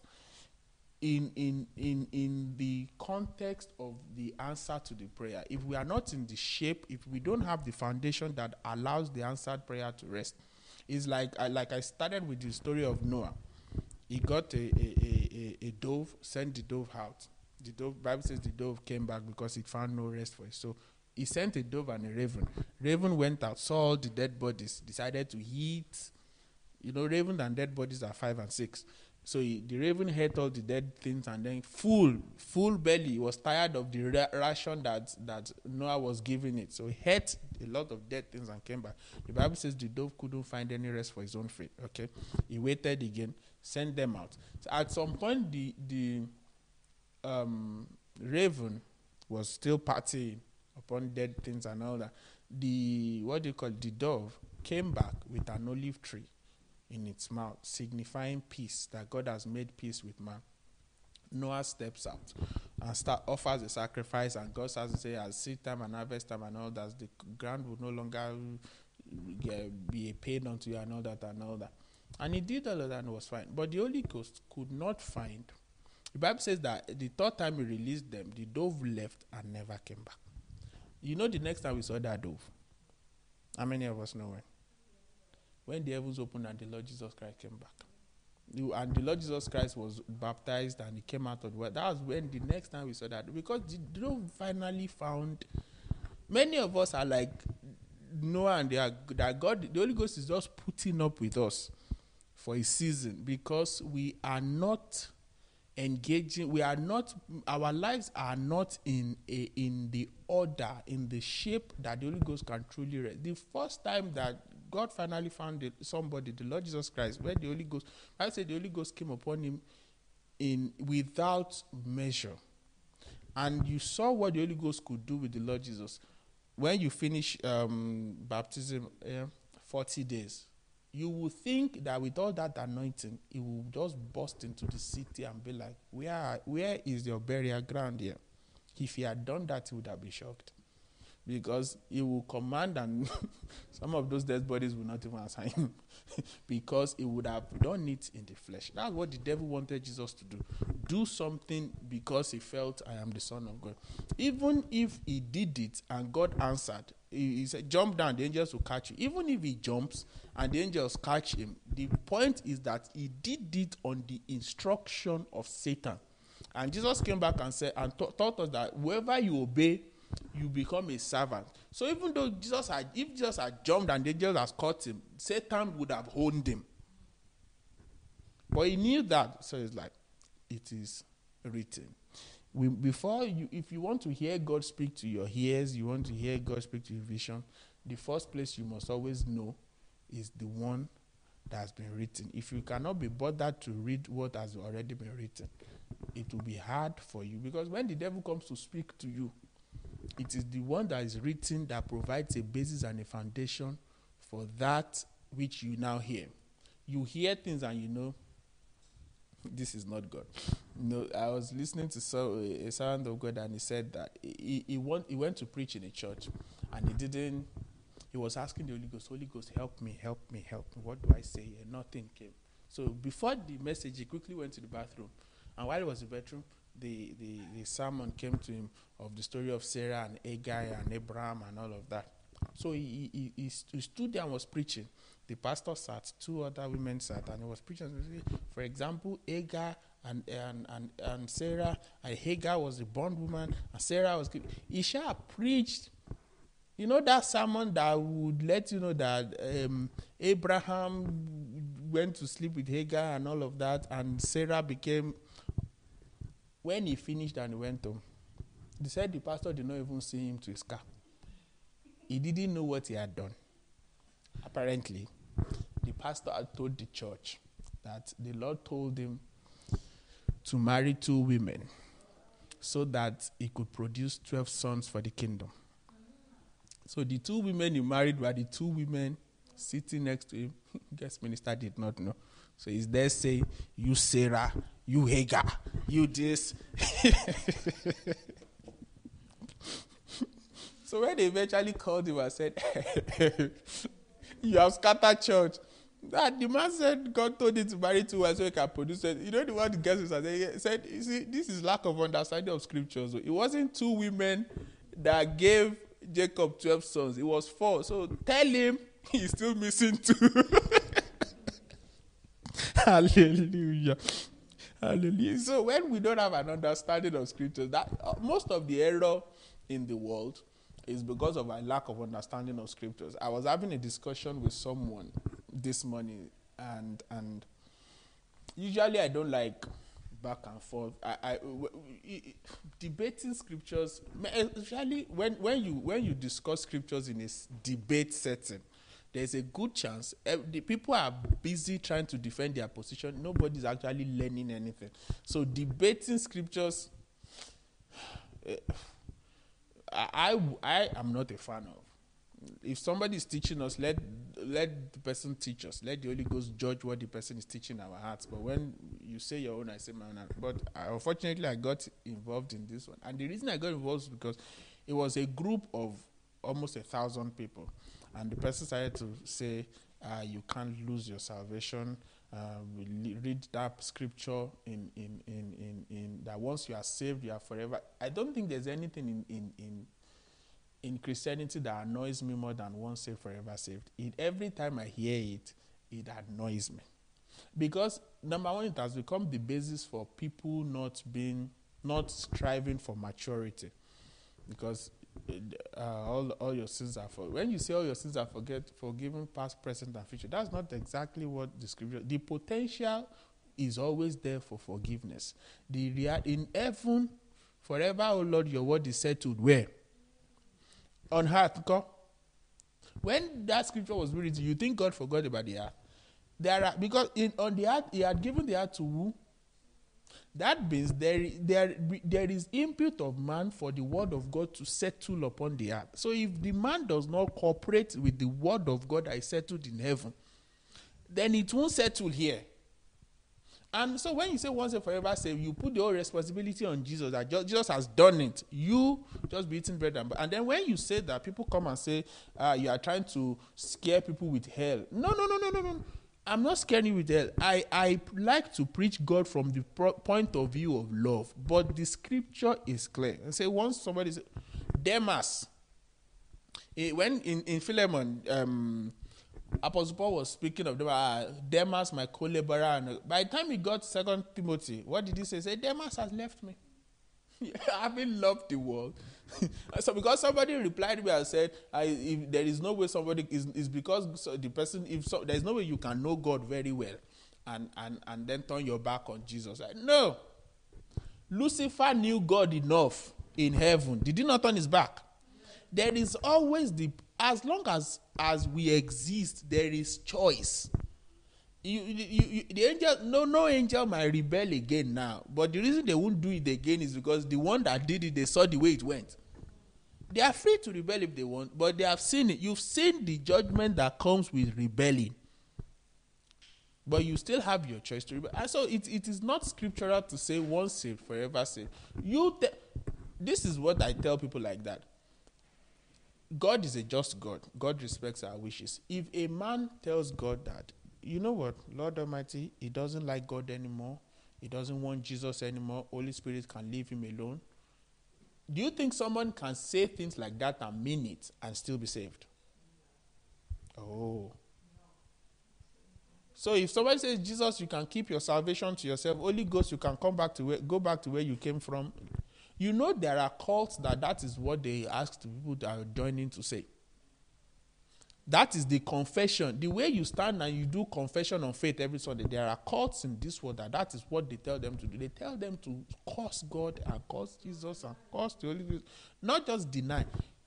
in in in in the context of the answer to the prayer, if we are not in the shape, if we don't have the foundation that allows the answered prayer to rest, it's like I, like I started with the story of Noah he got a, a, a, a, dove, sent the dove out. The dove, Bible says the dove came back because it found no rest for it. So he sent a dove and a raven. Raven went out, saw all the dead bodies, decided to eat. You know, raven and dead bodies are five and six. So he, the raven ate all the dead things and then full, full belly, was tired of the ra- ration that, that Noah was giving it. So he ate a lot of dead things and came back. The Bible says the dove couldn't find any rest for his own feet. Okay. He waited again, sent them out. So at some point, the, the um, raven was still partying upon dead things and all that. The, what do you call it? The dove came back with an olive tree in its mouth, signifying peace, that God has made peace with man. Noah steps out and start, offers a sacrifice, and God starts to say, as seed time and harvest time and all that, the ground will no longer be a pain unto you and all that and all that. And he did all of that and was fine. But the Holy Ghost could not find. The Bible says that the third time he released them, the dove left and never came back. You know, the next time we saw that dove, how many of us know when? When the heavens opened and the Lord Jesus Christ came back. And the Lord Jesus Christ was baptized and he came out of the water. That was when the next time we saw that. Because the finally found. Many of us are like Noah and they are, that God, the Holy Ghost is just putting up with us for a season because we are not engaging we are not our lives are not in a in the order in the shape that the holy ghost can truly rest the first time that god finally found somebody the lord jesus christ where the holy ghost i say the holy ghost came upon him in without measure. And you saw what the holy ghost could do with the lord jesus. When you finish um, baptism uh, 40 days you would think that with all that anointing, he will just burst into the city and be like, "Where, where is your burial ground here?" If he had done that, he would have been shocked, because he will command, and some of those dead bodies will not even answer him, because he would have done it in the flesh. That's what the devil wanted Jesus to do: do something because he felt, "I am the Son of God." Even if he did it and God answered, he, he said, "Jump down, the angels will catch you." Even if he jumps and the angels catch him. The point is that he did it on the instruction of Satan. And Jesus came back and said, and th- taught us that whoever you obey, you become a servant. So even though Jesus had, if Jesus had jumped and the angels had caught him, Satan would have owned him. But he knew that, so it's like, it is written. we, before you, if you want to hear God speak to your ears, you want to hear God speak to your vision, the first place you must always know is the one that has been written. If you cannot be bothered to read what has already been written, it will be hard for you because when the devil comes to speak to you, it is the one that is written that provides a basis and a foundation for that which you now hear. You hear things and you know this is not God. No, I was listening to so, a servant of God and he said that he, he, want, he went to preach in a church and he didn't, he was asking the Holy Ghost, Holy Ghost, help me, help me, help me. What do I say? And nothing came. So before the message, he quickly went to the bathroom. And while he was in the bathroom, the, the, the sermon came to him of the story of Sarah and Agai and Abraham and all of that. So he, he, he, he stood there and was preaching. The pastor sat, two other women sat, and he was preaching. For example, Agar and, and, and, and Sarah, and Hagar was the bondwoman, and Sarah was. Isha preached. You know that sermon that would let you know that um, Abraham went to sleep with Hagar and all of that, and Sarah became. When he finished and went home, they said the pastor did not even see him to his car. He didn't know what he had done. Apparently, the pastor had told the church that the Lord told him to marry two women so that he could produce 12 sons for the kingdom. So the two women he married were the two women sitting next to him. Guest minister did not know. So he's there saying, You Sarah, you Hagar, you this. so when they eventually called him and said, You have scattered church. That the man said God told him to marry two wives so he can produce it. You know the one the guest said, said, you see, this is lack of understanding of scriptures. It wasn't two women that gave Jacob 12 sons, it was four. So tell him he's still missing two. Hallelujah. Hallelujah. So when we don't have an understanding of scriptures, that uh, most of the error in the world is because of a lack of understanding of scriptures. I was having a discussion with someone this morning, and and usually I don't like back and forth. I, I w- w- debating scriptures, especially when when you when you discuss scriptures in a debate setting, there's a good chance eh, the people are busy trying to defend their position. Nobody's actually learning anything. So debating scriptures. I, I I am not a fan of. If somebody is teaching us, let let the person teach us. Let the Holy Ghost judge what the person is teaching our hearts. But when you say your own, I say my own. But I, unfortunately, I got involved in this one, and the reason I got involved is because it was a group of almost a thousand people, and the person started to say, uh, "You can't lose your salvation." Uh, read that scripture in, in, in, in, in that once you are saved, you are forever. I don't think there's anything in, in, in, in Christianity that annoys me more than once saved, forever saved. It, every time I hear it, it annoys me. Because, number one, it has become the basis for people not being, not striving for maturity. Because uh, all, all your sins are for when you say all your sins are forget forgiven past present and future that's not exactly what the scripture the potential is always there for forgiveness. The rea- in heaven forever oh lord your word is settled where on earth when that scripture was written you think god forgot about the earth. There are because in on the earth he had given the earth to who that means there, there, there is input of man for the word of God to settle upon the earth. So if the man does not cooperate with the word of God that is settled in heaven, then it won't settle here. And so when you say once and forever save, you put the whole responsibility on Jesus that Jesus has done it. You just be eating bread and bu- and then when you say that, people come and say uh, you are trying to scare people with hell. No, no, no, no, no, no. I'm not scaring you with hell. I, I like to preach God from the pro- point of view of love, but the scripture is clear. And say once somebody say, Demas, eh, when in in Philemon, um, Apostle Paul was speaking of them, uh, Demas, my co-laborer. By the time he got Second Timothy, what did he say? He said, Demas has left me. Having loved the world. so because somebody replied me and said, I, there is no way somebody is, is because the person, if so, there is no way you can know God very well and, and, and then turn your back on Jesus. I, no. Lucifer knew God enough in heaven. Did he not turn his back? There is always the as long as as we exist, there is choice. You, you, you, the angel, no, no angel might rebel again now. But the reason they won't do it again is because the one that did it, they saw the way it went. They are free to rebel if they want, but they have seen it. You've seen the judgment that comes with rebelling. But you still have your choice to rebel. And so it, it is not scriptural to say once saved, forever saved. You te- this is what I tell people like that. God is a just God. God respects our wishes. If a man tells God that, you know what, Lord Almighty, he doesn't like God anymore, he doesn't want Jesus anymore, Holy Spirit can leave him alone. Do you think someone can say things like that and mean it and still be saved? Oh. So if somebody says, Jesus, you can keep your salvation to yourself, Holy Ghost, you can come back to where, go back to where you came from. You know there are cults that that is what they ask the people that are joining to say. That is the confession. The way you stand and you do confession on faith every Sunday, there are cults in this world that that is what they tell them to do. They tell them to curse God and curse Jesus and curse the Holy Ghost. Not just deny,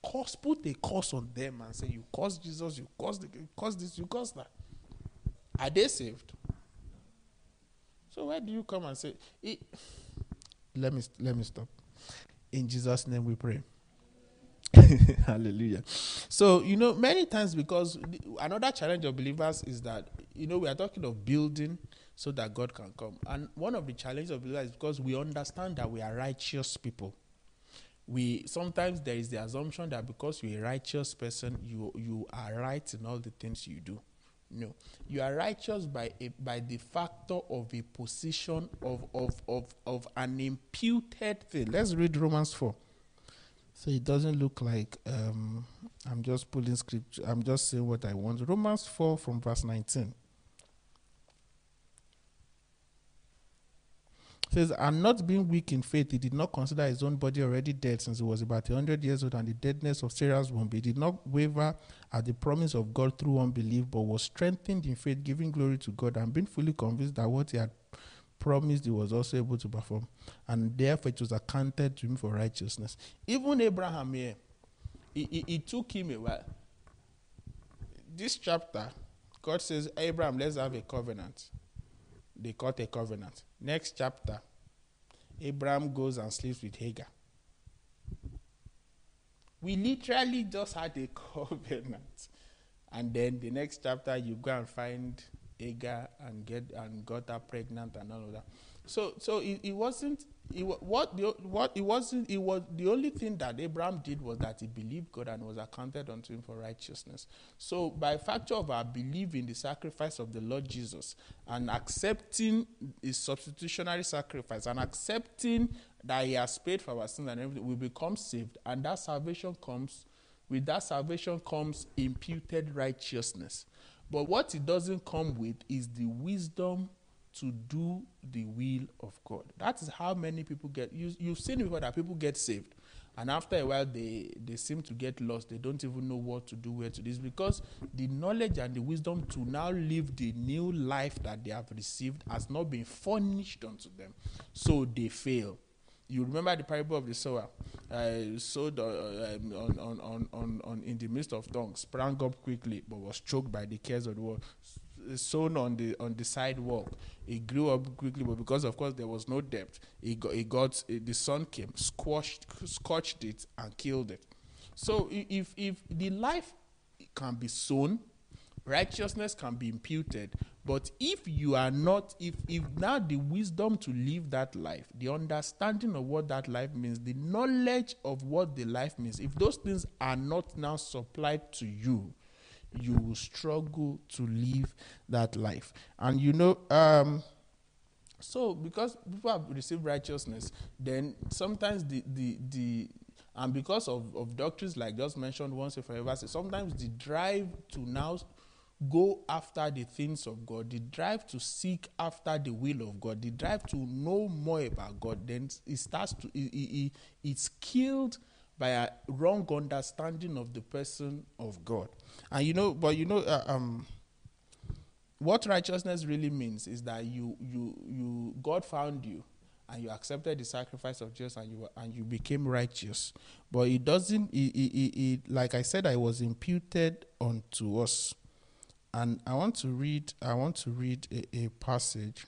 curse, put a curse on them and say, You curse Jesus, you curse, the, you curse this, you curse that. Are they saved? So where do you come and say, it, let me let me stop. In Jesus' name we pray. Hallelujah. So, you know, many times because another challenge of believers is that, you know, we are talking of building so that God can come. And one of the challenges of believers is because we understand that we are righteous people. We sometimes there is the assumption that because you're a righteous person, you you are right in all the things you do. No, you are righteous by a, by the factor of a position of, of, of, of an imputed thing. Let's read Romans 4. So it doesn't look like um, I'm just pulling scripture. I'm just saying what I want. Romans 4 from verse 19. says, and not being weak in faith, he did not consider his own body already dead since he was about a hundred years old, and the deadness of Sarah's womb. He did not waver at the promise of God through unbelief, but was strengthened in faith, giving glory to God, and being fully convinced that what he had promised he was also able to perform. And therefore it was accounted to him for righteousness. Even Abraham here, it, it, it took him a while. This chapter, God says, Abraham, let's have a covenant. They cut a covenant. Next chapter, Abraham goes and sleeps with Hagar. We literally just had a covenant. And then the next chapter, you go and find Hagar and get and got her pregnant and all of that. So, so it, it wasn't. It, what the, what it wasn't. It was the only thing that Abraham did was that he believed God and was accounted unto him for righteousness. So, by factor of our belief in the sacrifice of the Lord Jesus and accepting his substitutionary sacrifice and accepting that he has paid for our sins and everything, we become saved, and that salvation comes. With that salvation comes imputed righteousness. But what it doesn't come with is the wisdom to do the will of God. That is how many people get. You, you've seen before that people get saved, and after a while they they seem to get lost. They don't even know what to do, where to do. It's because the knowledge and the wisdom to now live the new life that they have received has not been furnished unto them, so they fail. You remember the parable of the sower, uh, sowed uh, um, on, on, on, on, on in the midst of tongues, sprang up quickly, but was choked by the cares of the world. Sown on the on the sidewalk, it grew up quickly, but because of course there was no depth, it got, it got it, the sun came, squashed, scorched it, and killed it. So if if the life can be sown, righteousness can be imputed but if you are not if if now the wisdom to live that life the understanding of what that life means the knowledge of what the life means if those things are not now supplied to you you will struggle to live that life. And you know um so because people have received righteousness then sometimes the the the and because of, of doctrines like just mentioned once and forever sometimes the drive to now go after the things of god the drive to seek after the will of god the drive to know more about god then it starts to it, it, it- it's killed by a wrong understanding of the person of god and you know but you know uh, um what righteousness really means is that you you you god found you and you accepted the sacrifice of Jesus and you and you became righteous. But it doesn't. It, it, it, it like I said, I was imputed unto us, and I want to read. I want to read a, a passage.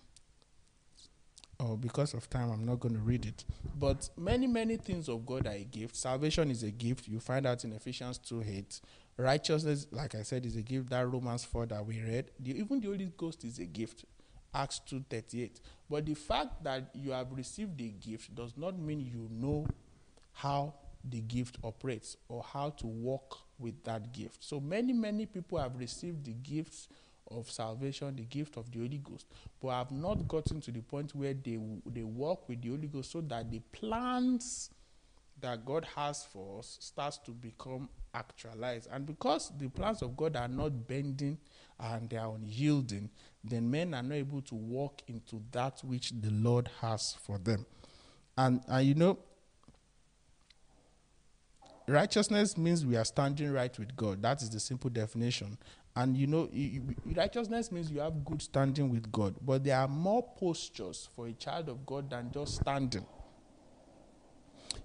Oh, because of time, I'm not going to read it. But many, many things of God are a gift. Salvation is a gift. You find out in Ephesians 2 8. Righteousness, like I said, is a gift. That Romans 4 that we read. The, even the Holy Ghost is a gift. Acts 2 38. But the fact that you have received a gift does not mean you know how the gift operates or how to work with that gift. So many, many people have received the gifts of salvation, the gift of the Holy Ghost, but have not gotten to the point where they they work with the Holy Ghost so that the plans that God has for us starts to become actualized. And because the plans of God are not bending and they are unyielding, then men are not able to walk into that which the Lord has for them. And, and you know, righteousness means we are standing right with God. That is the simple definition. And you know, righteousness means you have good standing with God. But there are more postures for a child of God than just standing.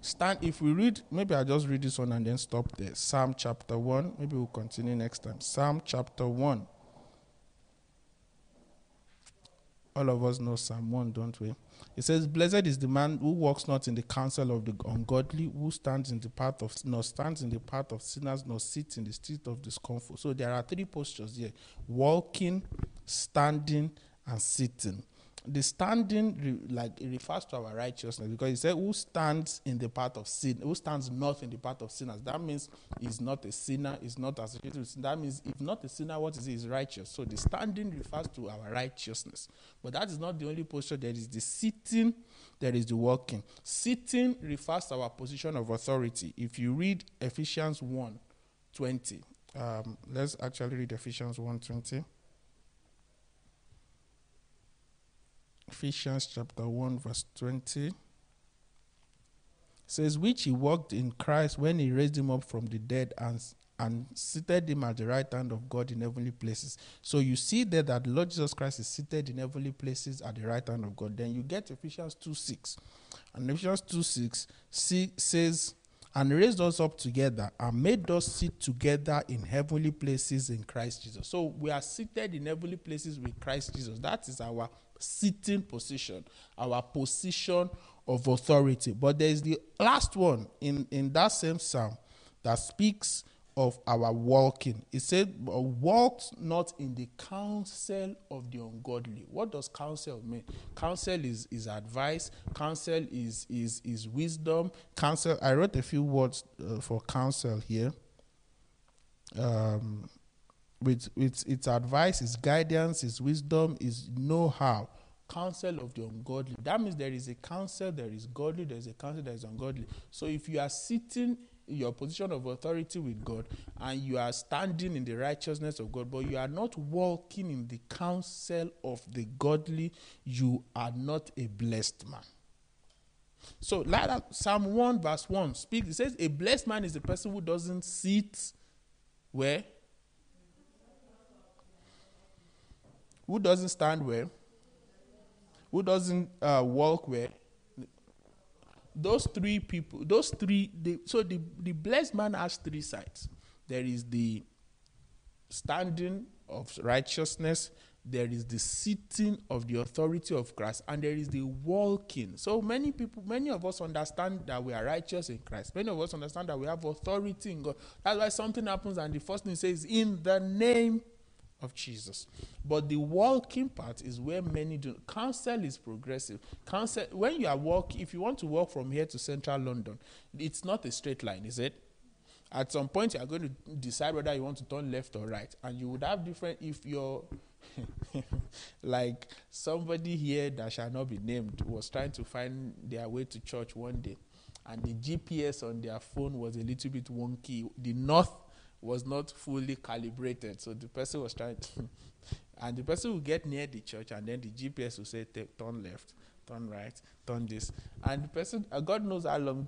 Stand. If we read, maybe I'll just read this one and then stop there. Psalm chapter one. Maybe we'll continue next time. Psalm chapter one. All of us know Psalm 1, don't we? It says, Blessed is the man who walks not in the counsel of the ungodly, who stands in the path of nor stands in the path of sinners, nor sits in the street of discomfort. So there are three postures here: walking, standing, and sitting. The standing re- like it refers to our righteousness because he said, Who stands in the path of sin, who stands not in the path of sinners. That means he's not a sinner, he's not associated with sin. That means if not a sinner, what is he? He's righteous. So the standing refers to our righteousness. But that is not the only posture. There is the sitting, there is the walking. Sitting refers to our position of authority. If you read Ephesians 1 20, um, let's actually read Ephesians 1 20. Ephesians chapter 1, verse 20 says, Which he walked in Christ when he raised him up from the dead and, and seated him at the right hand of God in heavenly places. So you see there that Lord Jesus Christ is seated in heavenly places at the right hand of God. Then you get Ephesians 2 6. And Ephesians 2 6 see, says, and raised us up together and made us sit together in heavenly places in Christ Jesus. So we are seated in heavenly places with Christ Jesus. That is our sitting position, our position of authority. But there is the last one in, in that same psalm that speaks of our walking. It said, Walk not in the counsel of the ungodly. What does counsel mean? Counsel is, is advice, counsel is, is, is wisdom. Counsel, I wrote a few words uh, for counsel here. Um, with, with its advice, its guidance, its wisdom, its know how. Counsel of the ungodly. That means there is a counsel, there is godly, there is a counsel, there is ungodly. So if you are sitting in your position of authority with God and you are standing in the righteousness of God, but you are not walking in the counsel of the godly, you are not a blessed man. So, like that, Psalm 1, verse 1 speaks, it says, A blessed man is the person who doesn't sit where? Who doesn't stand where? Who doesn't uh, walk where? Those three people, those three, they, so the, the blessed man has three sides. There is the standing of righteousness, there is the sitting of the authority of Christ, and there is the walking. So many people, many of us understand that we are righteous in Christ. Many of us understand that we have authority in God. That's why something happens, and the first thing says, in the name of Jesus. But the walking part is where many do. Counsel is progressive. Counsel, when you are walking, if you want to walk from here to central London, it's not a straight line, is it? At some point, you are going to decide whether you want to turn left or right, and you would have different. If you're like somebody here that shall not be named was trying to find their way to church one day, and the GPS on their phone was a little bit wonky. The north was not fully calibrated. So the person was trying to, and the person will get near the church, and then the GPS will say, turn left, turn right, turn this. And the person, uh, God knows how long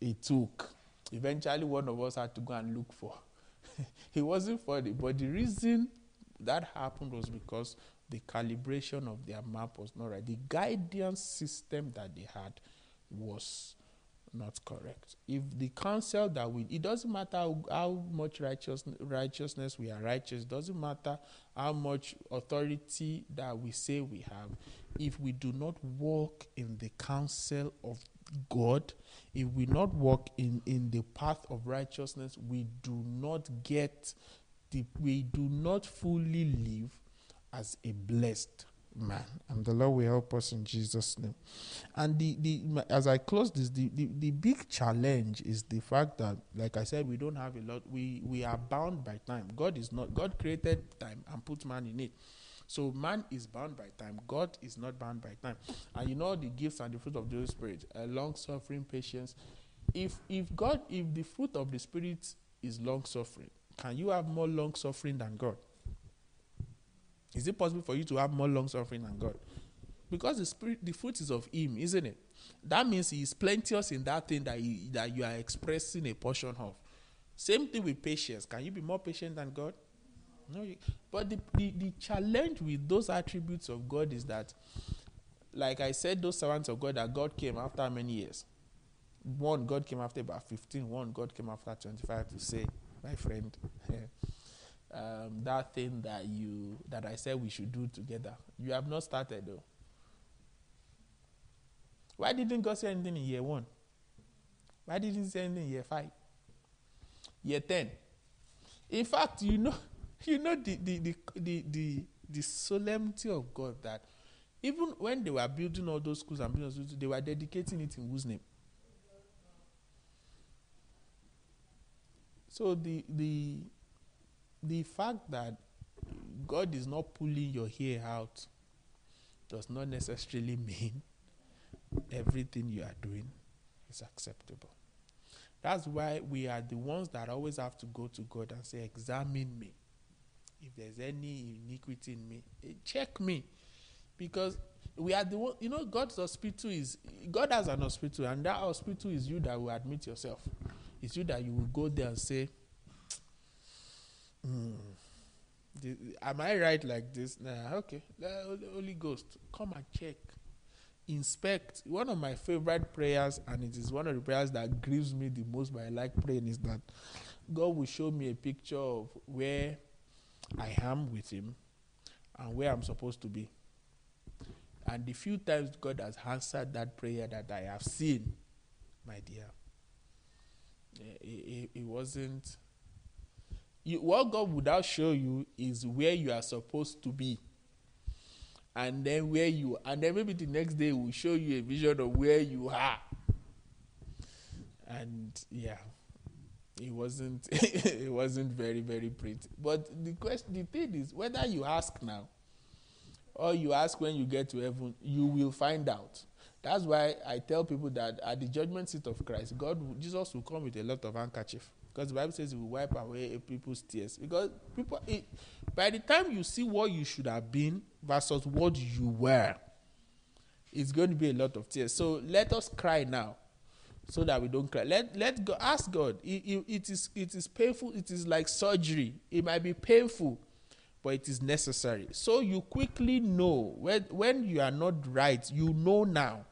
it took. Eventually, one of us had to go and look for. it wasn't funny, but the reason that happened was because the calibration of their map was not right. The guidance system that they had was not correct. If the counsel that we, it doesn't matter how, much righteous, righteousness we are righteous, doesn't matter how much authority that we say we have, if we do not walk in the counsel of God, if we not walk in, in the path of righteousness, we do not get the, we do not fully live as a blessed man. And the Lord will help us in Jesus' name. And the, the as I close this, the, the, the big challenge is the fact that, like I said, we don't have a lot. We we are bound by time. God is not. God created time and put man in it. So man is bound by time. God is not bound by time. And you know the gifts and the fruit of the Holy Spirit, uh, long suffering, patience. If if God, if the fruit of the Spirit is long suffering, can you have more long suffering than God? Is it possible for you to have more long suffering than God? Because the spirit, the fruit is of Him, isn't it? That means He is plenteous in that thing that you, that you are expressing a portion of. Same thing with patience. Can you be more patient than God? No. You, but the, the the challenge with those attributes of God is that, like I said, those servants of God that God came after many years. One God came after about 15. One God came after 25 to say, my friend. um, that thing that you that I said we should do together. You have not started though. Why didn't God say anything in year one? Why didn't he say anything in year five? Year ten? In fact, you know, you know the the the the the, the solemnity of God that even when they were building all those schools and buildings, they were dedicating it in whose name? So the the the fact that God is not pulling your hair out does not necessarily mean everything you are doing is acceptable. That's why we are the ones that always have to go to God and say, Examine me. If there's any iniquity in me, eh, check me. Because we are the one, you know, God's hospital is, God has an hospital, and that hospital is you that will admit yourself. It's you that you will go there and say, Hmm. Am I right like this? Nah, okay. The Holy Ghost, come and check. Inspect. One of my favorite prayers, and it is one of the prayers that grieves me the most, but I like praying, is that God will show me a picture of where I am with Him and where I'm supposed to be. And the few times God has answered that prayer that I have seen, my dear, it, it, it wasn't you, what God would now show you is where you are supposed to be. And then where you and then maybe the next day will show you a vision of where you are. And yeah, it wasn't it wasn't very, very pretty. But the question the thing is whether you ask now or you ask when you get to heaven, you will find out. That's why I tell people that at the judgment seat of Christ, God Jesus will come with a lot of handkerchief. Because the Bible says it will wipe away people's tears. Because people, it, by the time you see what you should have been versus what you were, it's going to be a lot of tears. So let us cry now, so that we don't cry. Let let go ask God. It, it, it is it is painful. It is like surgery. It might be painful, but it is necessary. So you quickly know when when you are not right. You know now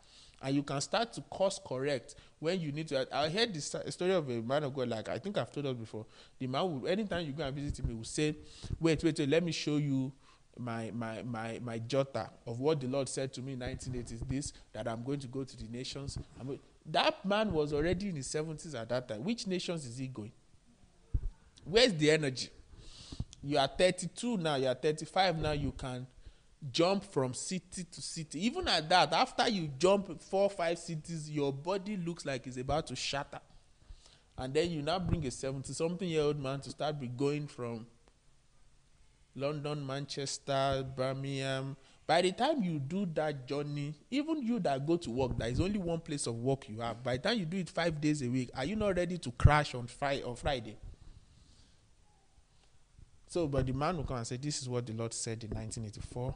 and you can start to course correct when you need to. I heard this story of a man of God, like I think I've told us before. The man would, anytime you go and visit him, he will say, Wait, wait, wait, let me show you my my my my jotter of what the Lord said to me in 1980s. This that I'm going to go to the nations. I'm, that man was already in his 70s at that time. Which nations is he going? Where's the energy? You are 32 now. You are 35 now. You can jump from city to city. Even at that, after you jump four, five cities, your body looks like it's about to shatter. And then you now bring a 70 something year old man to start be going from London, Manchester, Birmingham. By the time you do that journey, even you that go to work, there is only one place of work you have. By the time you do it five days a week, are you not ready to crash on Friday? On Friday? So, but the man will come and say, This is what the Lord said in 1984.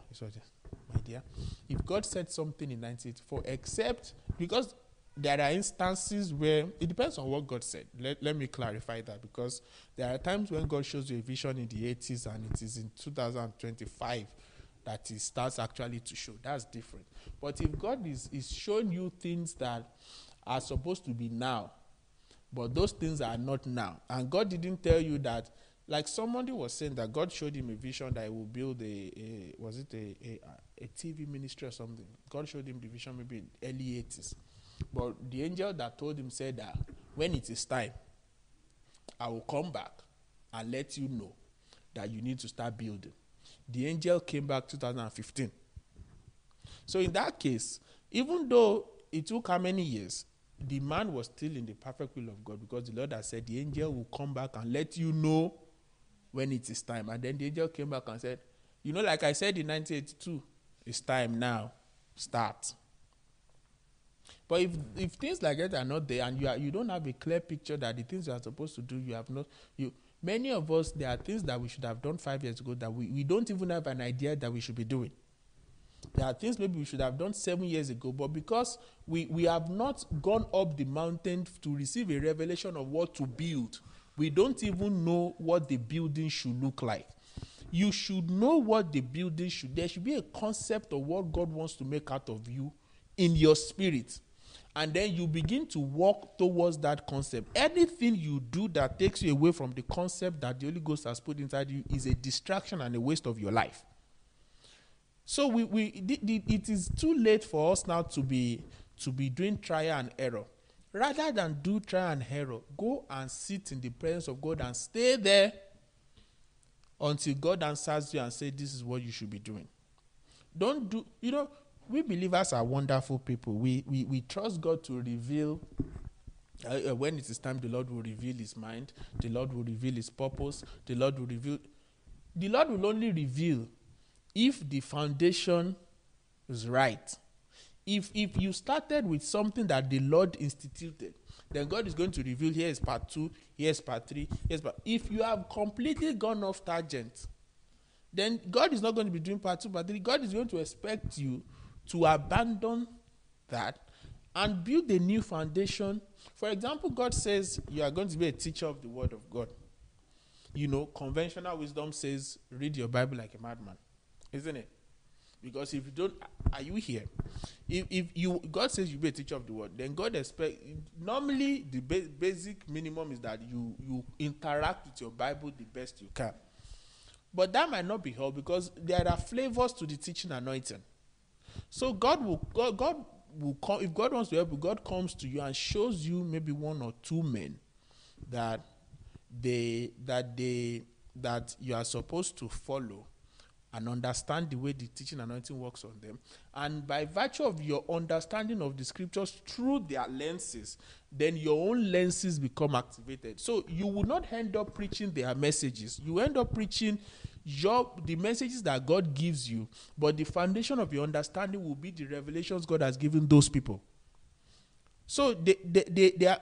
my dear. If God said something in 1984, except because there are instances where it depends on what God said. Let, let me clarify that because there are times when God shows you a vision in the 80s and it is in 2025 that he starts actually to show. That's different. But if God is, is showing you things that are supposed to be now, but those things are not now, and God didn't tell you that, like somebody was saying that God showed him a vision that he will build a, a was it a, a, a TV ministry or something? God showed him the vision maybe in early 80s. But the angel that told him said that when it is time, I will come back and let you know that you need to start building. The angel came back 2015. So in that case, even though it took how many years, the man was still in the perfect will of God because the Lord has said the angel will come back and let you know when it is time. And then the angel came back and said, You know, like I said in 1982, it's time now. Start. But if if things like that are not there and you are you don't have a clear picture that the things you are supposed to do, you have not you many of us there are things that we should have done five years ago that we, we don't even have an idea that we should be doing. There are things maybe we should have done seven years ago, but because we, we have not gone up the mountain to receive a revelation of what to build, we don't even know what the building should look like. You should know what the building should. There should be a concept of what God wants to make out of you in your spirit. And then you begin to walk towards that concept. Anything you do that takes you away from the concept that the Holy Ghost has put inside you is a distraction and a waste of your life. So we, we it is too late for us now to be to be doing trial and error. Rather than do trial and error, go and sit in the presence of God and stay there until God answers you and say, This is what you should be doing. Don't do you know, we believers are wonderful people. We we, we trust God to reveal uh, uh, when it is time, the Lord will reveal His mind. The Lord will reveal His purpose. The Lord will reveal. The Lord will only reveal if the foundation is right. If if you started with something that the Lord instituted, then God is going to reveal here is part two, here is part three, here's part. If you have completely gone off tangent, then God is not going to be doing part two, part three. God is going to expect you to abandon that and build a new foundation. For example, God says you are going to be a teacher of the word of God. You know, conventional wisdom says read your Bible like a madman, isn't it? Because if you don't, are you here? If, if you God says you be a teacher of the word, then God expect. Normally, the ba- basic minimum is that you you interact with your Bible the best you can. But that might not be helped because there are flavors to the teaching anointing. So God will God, God will come if God wants to help God comes to you and shows you maybe one or two men that they that they that you are supposed to follow and understand the way the teaching anointing works on them. And by virtue of your understanding of the scriptures through their lenses, then your own lenses become activated. So you will not end up preaching their messages. You end up preaching your the messages that God gives you, but the foundation of your understanding will be the revelations God has given those people. So they, they, they, they are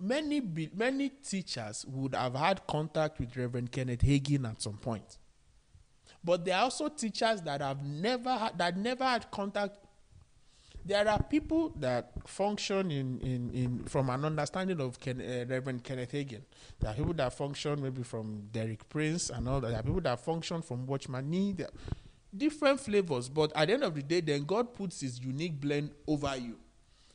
many many teachers would have had contact with Reverend Kenneth Hagin at some point. But there are also teachers that have never had, that never had contact. There are people that function in, in, in from an understanding of Ken, uh, Reverend Kenneth Hagin. There are people that function maybe from Derek Prince and all that. There are people that function from Watchman Nee. Different flavors, but at the end of the day, then God puts His unique blend over you,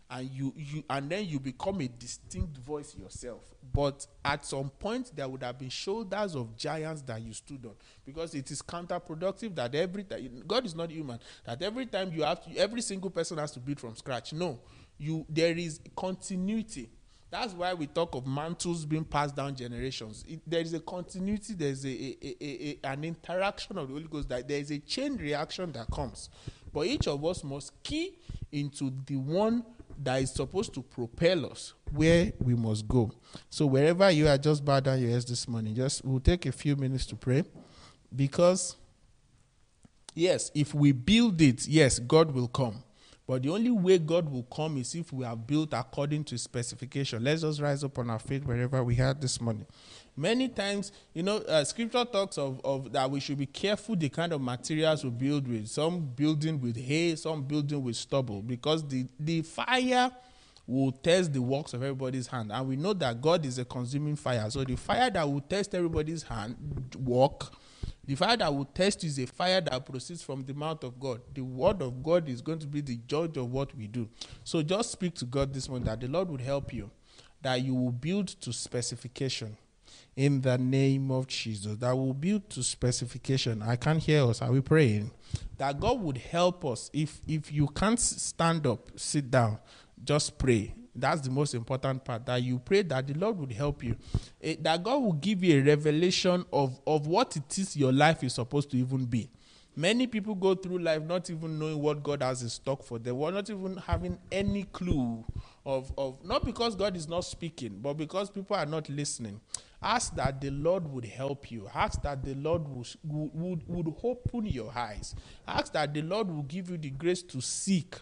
and you you and then you become a distinct voice yourself. But at some point, there would have been shoulders of giants that you stood on, because it is counterproductive that every time God is not human. That every time you have to, every single person has to build from scratch. No, you there is continuity. That's why we talk of mantles being passed down generations. It, there is a continuity. There is a, a, a, a, an interaction of the Holy Ghost. That there is a chain reaction that comes, but each of us must key into the one that is supposed to propel us where we must go. So wherever you are, just bow down your heads this morning. Just we'll take a few minutes to pray, because yes, if we build it, yes, God will come. But the only way God will come is if we are built according to specification. Let's just rise up on our feet wherever we are this morning. Many times, you know, uh, scripture talks of, of that we should be careful the kind of materials we build with. Some building with hay, some building with stubble, because the, the fire will test the works of everybody's hand. And we know that God is a consuming fire. So the fire that will test everybody's hand work The fire that will test is a fire that proceeds from the mouth of God. The word of God is going to be the judge of what we do. So just speak to God this morning that the Lord would help you, that you will build to specification in the name of Jesus. That will build to specification. I can't hear us. Are we praying? That God would help us. If if you can't stand up, sit down, just pray. That's the most important part. That you pray that the Lord would help you. Eh, that God will give you a revelation of, of what it is your life is supposed to even be. Many people go through life not even knowing what God has in stock for them. We're not even having any clue of, of not because God is not speaking, but because people are not listening. Ask that the Lord would help you. Ask that the Lord would, would, would open your eyes. Ask that the Lord will give you the grace to seek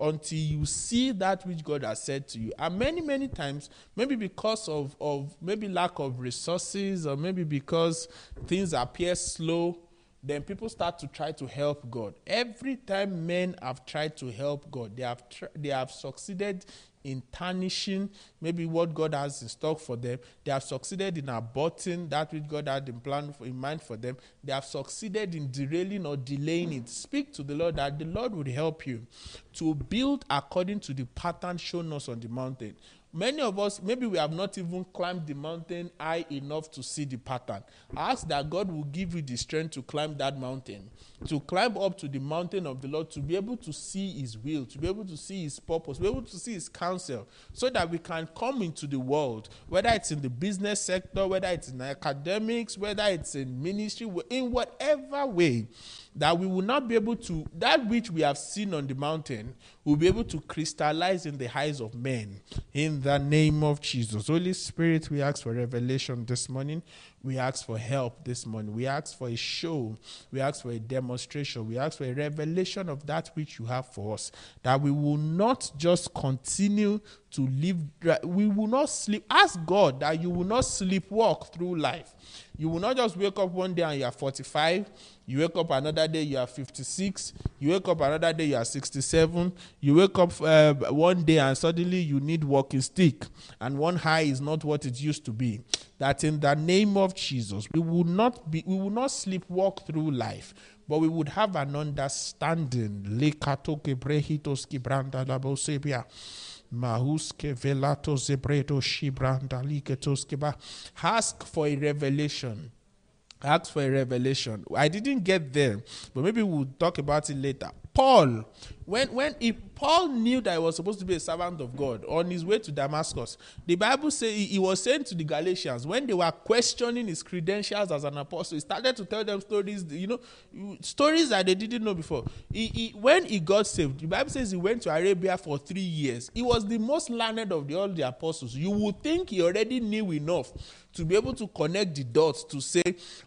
until you see that which God has said to you. And many, many times, maybe because of, of maybe lack of resources, or maybe because things appear slow, then people start to try to help God. Every time men have tried to help God, they have tr- they have succeeded in tarnishing maybe what God has in stock for them. They have succeeded in aborting that which God had in plan for, in mind for them. They have succeeded in derailing or delaying it. Speak to the Lord that the Lord would help you to build according to the pattern shown us on the mountain. Many of us, maybe we have not even climbed the mountain high enough to see the pattern. Ask that God will give you the strength to climb that mountain, to climb up to the mountain of the Lord, to be able to see His will, to be able to see His purpose, to be able to see His counsel, so that we can come into the world, whether it's in the business sector, whether it's in academics, whether it's in ministry, in whatever way that we will not be able to that which we have seen on the mountain will be able to crystallize in the eyes of men. In the name of jesus. Holy spirit we ask for revelation this morning. We ask for help this morning. We ask for a show. We ask for a demonstration. We ask for a revelation of that which you have for us. That we will not just continue to live we will not sleep. Ask god that you will not sleepwalk through life. You will not just wake up one day and you are 45 you wake up another day you are 56 you wake up another day you are 67 you wake up uh, one day and suddenly you need walking stick and one high is not what it used to be that in the name of jesus we will not be we will not sleepwalk through life but we would have an understanding. Mahuske velato. Ask for a revelation. Ask for a revelation. I didn't get there, but maybe we'll talk about it later. Paul, when when he, Paul knew that he was supposed to be a servant of God on his way to Damascus, the Bible says he, he was saying to the Galatians when they were questioning his credentials as an apostle, he started to tell them stories, you know, stories that they didn't know before. He, he, when he got saved, the Bible says he went to Arabia for three years. He was the most learned of the, all the apostles. You would think he already knew enough to be able to connect the dots to say,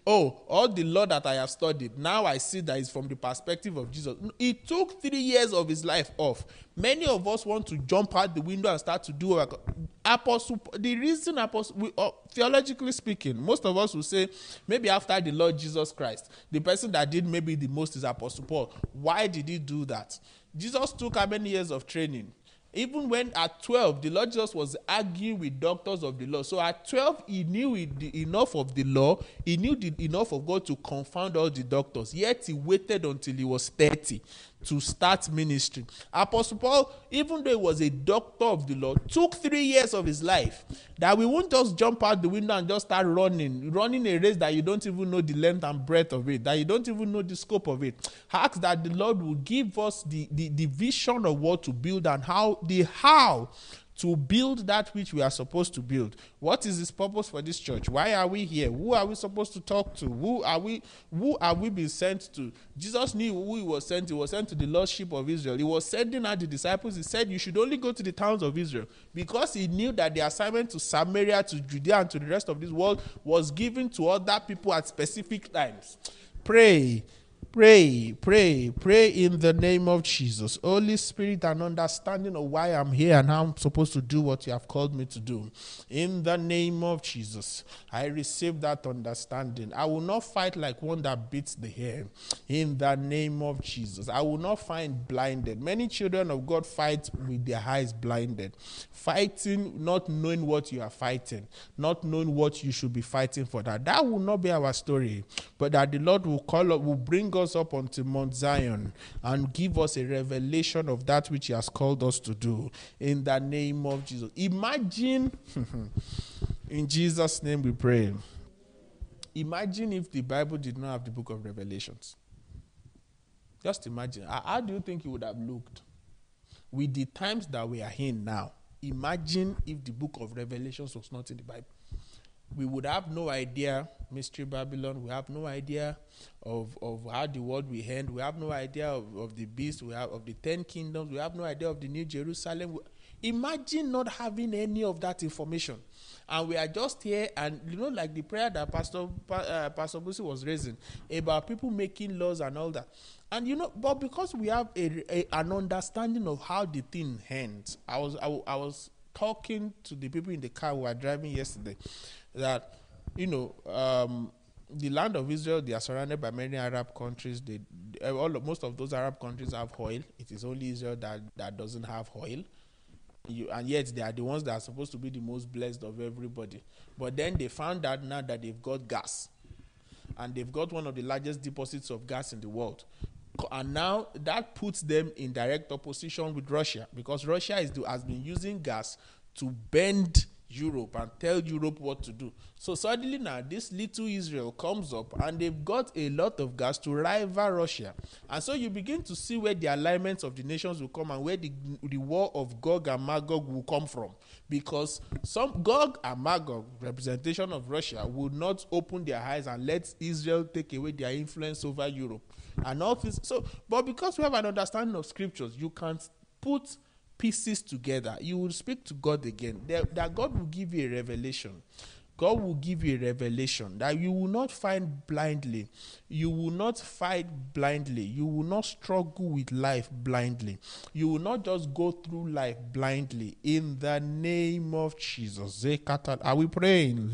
oh, all the law that I have studied, now I see that it's from the perspective of Jesus. It took three years of his life off. Many of us want to jump out the window and start to do work. Apostle, the reason apostle, we, uh, theologically speaking, most of us will say maybe after the Lord Jesus Christ, the person that did maybe the most is Apostle Paul. Why did he do that? Jesus took how many years of training? Even when at 12, the Lord Jesus was arguing with doctors of the law. So at 12, he knew enough of the law, he knew enough of God to confound all the doctors. Yet he waited until he was 30 to start ministry. Apostle Paul, even though he was a doctor of the law, took three years of his life that we won't just jump out the window and just start running, running a race that you don't even know the length and breadth of it, that you don't even know the scope of it. Ask that the Lord will give us the, the, the vision of what to build and how the how to build that which we are supposed to build. What is his purpose for this church? Why are we here? Who are we supposed to talk to? Who are we who are we being sent to? Jesus knew who he was sent. He was sent to the lordship of Israel. He was sending out the disciples. He said you should only go to the towns of Israel because he knew that the assignment to Samaria, to Judea, and to the rest of this world was given to other people at specific times. Pray Pray, pray, pray in the name of Jesus. Holy Spirit, an understanding of why I'm here and how I'm supposed to do what you have called me to do. In the name of Jesus, I receive that understanding. I will not fight like one that beats the hair. In the name of Jesus, I will not find blinded. Many children of God fight with their eyes blinded, fighting, not knowing what you are fighting, not knowing what you should be fighting for. That that will not be our story, but that the Lord will call up, will bring us up onto Mount Zion and give us a revelation of that which He has called us to do. In the name of Jesus, imagine. in Jesus' name, we pray. Imagine if the Bible did not have the book of Revelations. Just imagine. How do you think it would have looked? With the times that we are in now, imagine if the book of Revelations was not in the Bible. We would have no idea, Mystery Babylon. We have no idea of, of how the world will end. We have no idea of, of the beast. We have of the ten kingdoms. We have no idea of the New Jerusalem. Imagine not having any of that information. And we are just here, and you know, like the prayer that Pastor uh, Pastor Busi was raising about people making laws and all that. And you know, but because we have a, a an understanding of how the thing ends, I was I, I was talking to the people in the car who were driving yesterday that you know um, the land of Israel they are surrounded by many Arab countries. They uh, all of, most of those Arab countries have oil. It is only Israel that that doesn't have oil. You, and yet they are the ones that are supposed to be the most blessed of everybody. But then they found out now that they've got gas, and they've got one of the largest deposits of gas in the world. And now that puts them in direct opposition with Russia because Russia is the, has been using gas to bend Europe and tell Europe what to do. So suddenly now this little Israel comes up and they've got a lot of gas to rival Russia. And so you begin to see where the alignments of the nations will come and where the, the war of Gog and Magog will come from. Because some Gog and Magog, representation of Russia, will not open their eyes and let Israel take away their influence over Europe. And all this. So, but because we have an understanding of scriptures, you can put pieces together. You will speak to God again. That, that God will give you a revelation. God will give you a revelation that you will not find blindly. You will not fight blindly. You will not struggle with life blindly. You will not just go through life blindly. In the name of Jesus. Are we praying?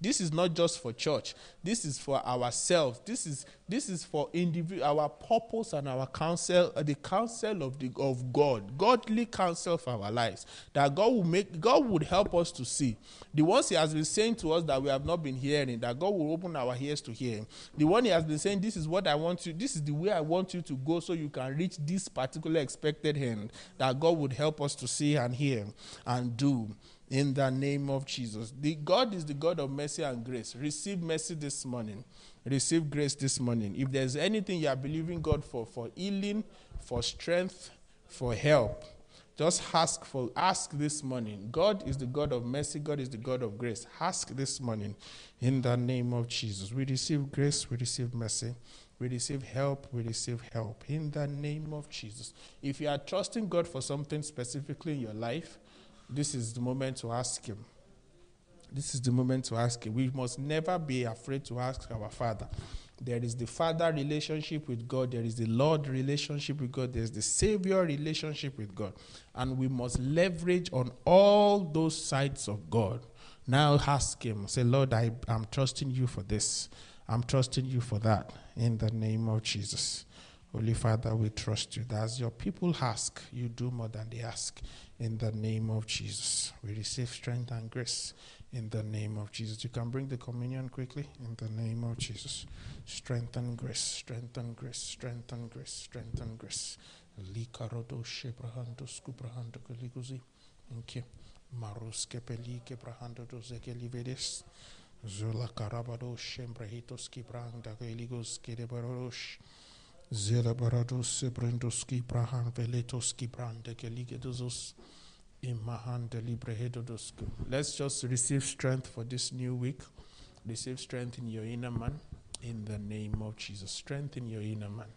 This is not just for church. This is for ourselves. This is this is for individual our purpose and our counsel, uh, the counsel of the of God, godly counsel for our lives. That God will make God would help us to see the ones He has been saying to us that we have not been hearing. That God will open our ears to hear. The one He has been saying, "This is what I want you. This is the way I want you to go, so you can reach this particular expected end." That God would help us to see and hear and do in the name of Jesus. The God is the God of mercy and grace. Receive mercy this morning. Receive grace this morning. If there's anything you are believing God for, for healing, for strength, for help, just ask for ask this morning. God is the God of mercy, God is the God of grace. Ask this morning in the name of Jesus. We receive grace, we receive mercy. We receive help, we receive help in the name of Jesus. If you are trusting God for something specifically in your life, this is the moment to ask Him. This is the moment to ask Him. We must never be afraid to ask our Father. There is the Father relationship with God, there is the Lord relationship with God, there's the Savior relationship with God. And we must leverage on all those sides of God. Now ask Him, say, Lord, I, I'm trusting you for this. I'm trusting you for that in the name of Jesus. Holy Father, we trust you. That as your people ask, you do more than they ask. In the name of Jesus, we receive strength and grace. In the name of Jesus, you can bring the communion quickly. In the name of Jesus, strength and grace, strength and grace, strength and grace, strength and grace. Thank you. Marus kepeli kebrahando dozeke livedes. Zula karabado shembrahitos kibranda keligos kedebarosh. Brande. Let's just receive strength for this new week. Receive strength in your inner man. In the name of Jesus. Strength in your inner man.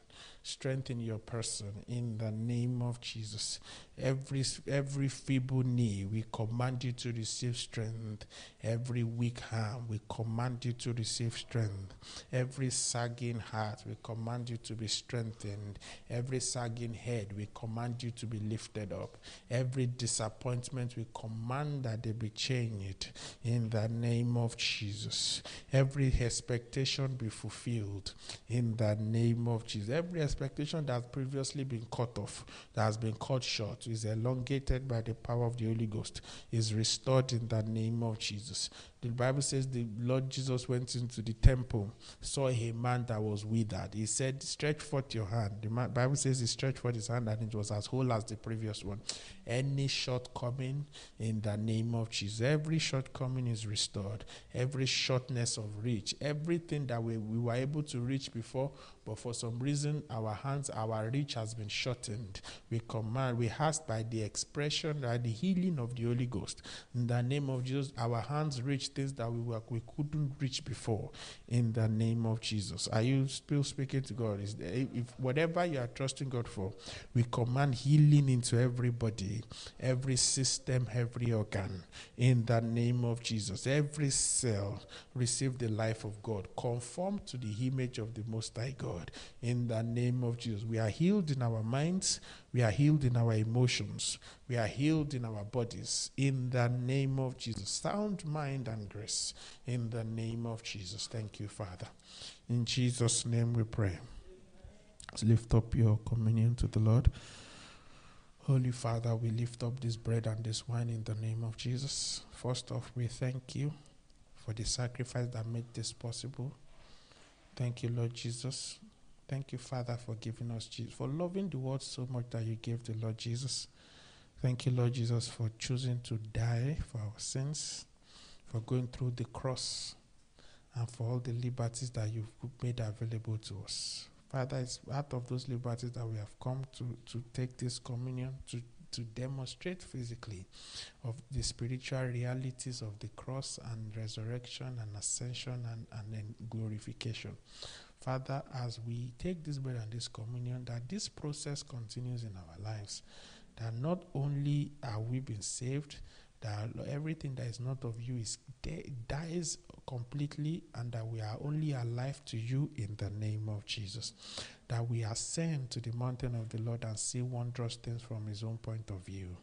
Strengthen your person in the name of Jesus. Every every feeble knee, we command you to receive strength. Every weak arm, we command you to receive strength. Every sagging heart, we command you to be strengthened. Every sagging head, we command you to be lifted up. Every disappointment, we command that they be changed in the name of Jesus. Every expectation be fulfilled in the name of Jesus. Every expectation that has previously been cut off, that has been cut short, is elongated by the power of the Holy Ghost, is restored in the name of Jesus. The Bible says the Lord Jesus went into the temple, saw a man that was withered. He said, Stretch forth your hand. The man, Bible says he stretched forth his hand and it was as whole as the previous one. Any shortcoming in the name of Jesus, every shortcoming is restored. Every shortness of reach, everything that we, we were able to reach before, but for some reason our hands, our reach has been shortened. We command, we ask by the expression, by the healing of the Holy Ghost. In the name of Jesus, our hands reach things that we were, we couldn't reach before. In the name of Jesus, are you still speaking to God? Is there, if whatever you are trusting God for, we command healing into everybody, every system, every organ. In the name of Jesus, every cell receive the life of God, conform to the image of the Most High God. In the name of Jesus, we are healed in our minds, we are healed in our emotions, we are healed in our bodies. In the name of Jesus, sound mind and grace. In the name of Jesus, thank you, Father. In Jesus' name we pray. Let's lift up your communion to the Lord. Holy Father, we lift up this bread and this wine in the name of Jesus. First off, we thank you for the sacrifice that made this possible. Thank you, Lord Jesus. Thank you, Father, for giving us Jesus, for loving the world so much that you gave the Lord Jesus. Thank you, Lord Jesus, for choosing to die for our sins, for going through the cross, and for all the liberties that you've made available to us. Father, it's out of those liberties that we have come to, to take this communion, to, to demonstrate physically of the spiritual realities of the cross and resurrection and ascension and, and glorification. Father, as we take this bread and this communion, that this process continues in our lives. That not only are we being saved, that everything that is not of you is dies completely, and that we are only alive to you in the name of Jesus. That we ascend to the mountain of the Lord and see wondrous things from His own point of view.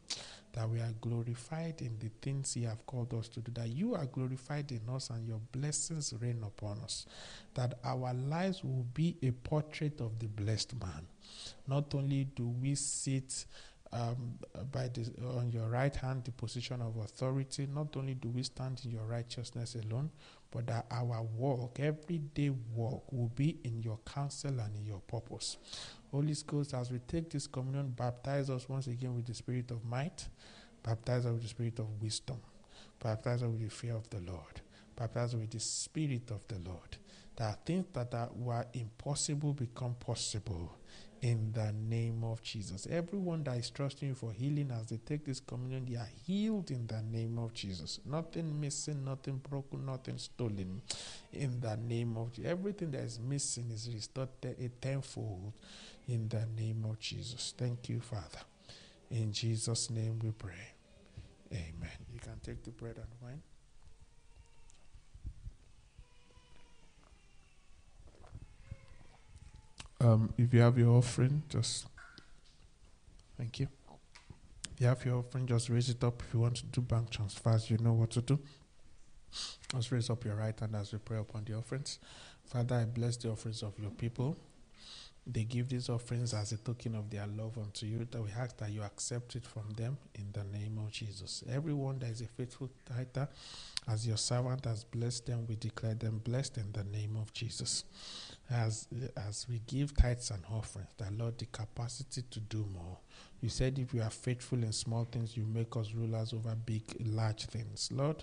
That we are glorified in the things He have called us to do. That you are glorified in us and your blessings reign upon us. That our lives will be a portrait of the blessed man. Not only do we sit um, by the, on your right hand, the position of authority. Not only do we stand in your righteousness alone, but that our walk, everyday walk, will be in your counsel and in your purpose. Holy Ghost, as we take this communion, baptize us once again with the spirit of might, baptize us with the spirit of wisdom, baptize us with the fear of the Lord, baptize us with the spirit of the Lord. That things that are, were impossible become possible in the name of Jesus. Everyone that is trusting you for healing as they take this communion, they are healed in the name of Jesus. Nothing missing, nothing broken, nothing stolen in the name of Jesus. Everything that is missing is restored a tenfold in the name of Jesus. Thank you, Father. In Jesus' name we pray. Amen. You can take the bread and wine. Um, if you have your offering, just thank you. If you have your offering, just raise it up. If you want to do bank transfers, you know what to do. Just raise up your right hand as we pray upon the offerings. Father, I bless the offerings of your people. They give these offerings as a token of their love unto you. That we ask that you accept it from them in the name of Jesus. Everyone that is a faithful tither, as your servant has blessed them, we declare them blessed in the name of Jesus as as we give tithes and offerings, that Lord, the capacity to do more. You said if we are faithful in small things, you make us rulers over big, large things. Lord,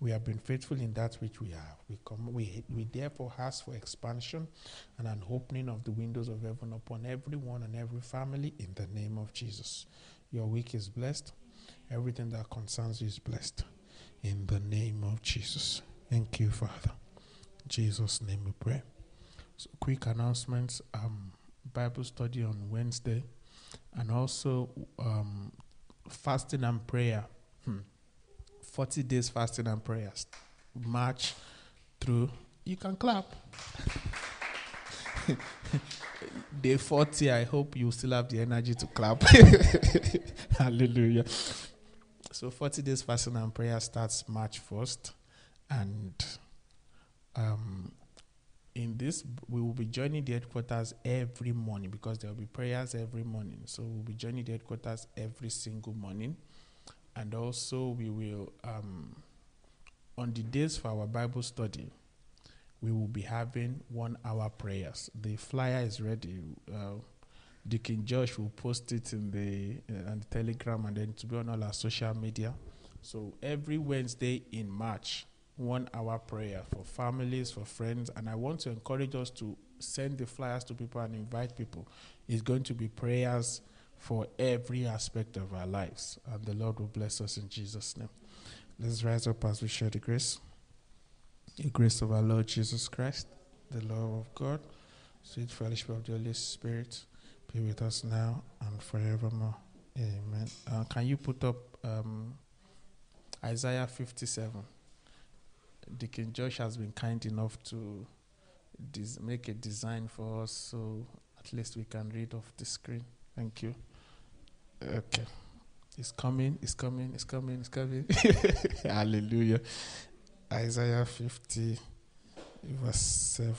we have been faithful in that which we have. We come, we we therefore ask for expansion and an opening of the windows of heaven upon everyone and every family in the name of Jesus. Your week is blessed. Everything that concerns you is blessed. In the name of Jesus. Thank you, Father. In Jesus' name we pray. So quick announcements. Um, Bible study on Wednesday, and also um, fasting and prayer. Hmm. 40 days fasting and prayers. March through. You can clap. Day 40, I hope you still have the energy to clap. Hallelujah. So 40 days fasting and prayer starts March 1st. And um, in this, we will be joining the headquarters every morning because there will be prayers every morning. So we'll be joining the headquarters every single morning. And also, we will, um, on the days for our Bible study, we will be having one hour prayers. The flyer is ready. Uh, Deacon Josh will post it in the, uh, on the Telegram and then to be on all our social media. So every Wednesday in March, one hour prayer for families, for friends, and I want to encourage us to send the flyers to people and invite people. It's going to be prayers for every aspect of our lives, and the Lord will bless us in Jesus' name. Let's rise up as we share the grace. The grace of our Lord Jesus Christ, the love of God, sweet fellowship of the Holy Spirit be with us now and forevermore. Amen. Uh, can you put up um, Isaiah 57? Deacon Josh has been kind enough to des- make a design for us so at least we can read off the screen. Thank you. Okay. It's coming, it's coming, it's coming, it's coming. Hallelujah. Isaiah 50, verse 7.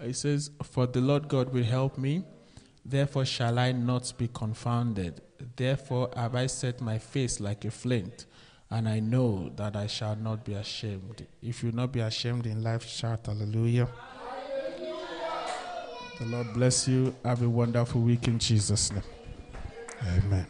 It says, For the Lord God will help me, therefore shall I not be confounded. Therefore have I set my face like a flint, and I know that I shall not be ashamed. If you not be ashamed in life, shout hallelujah. The Lord bless you. Have a wonderful week in Jesus' name. Amen.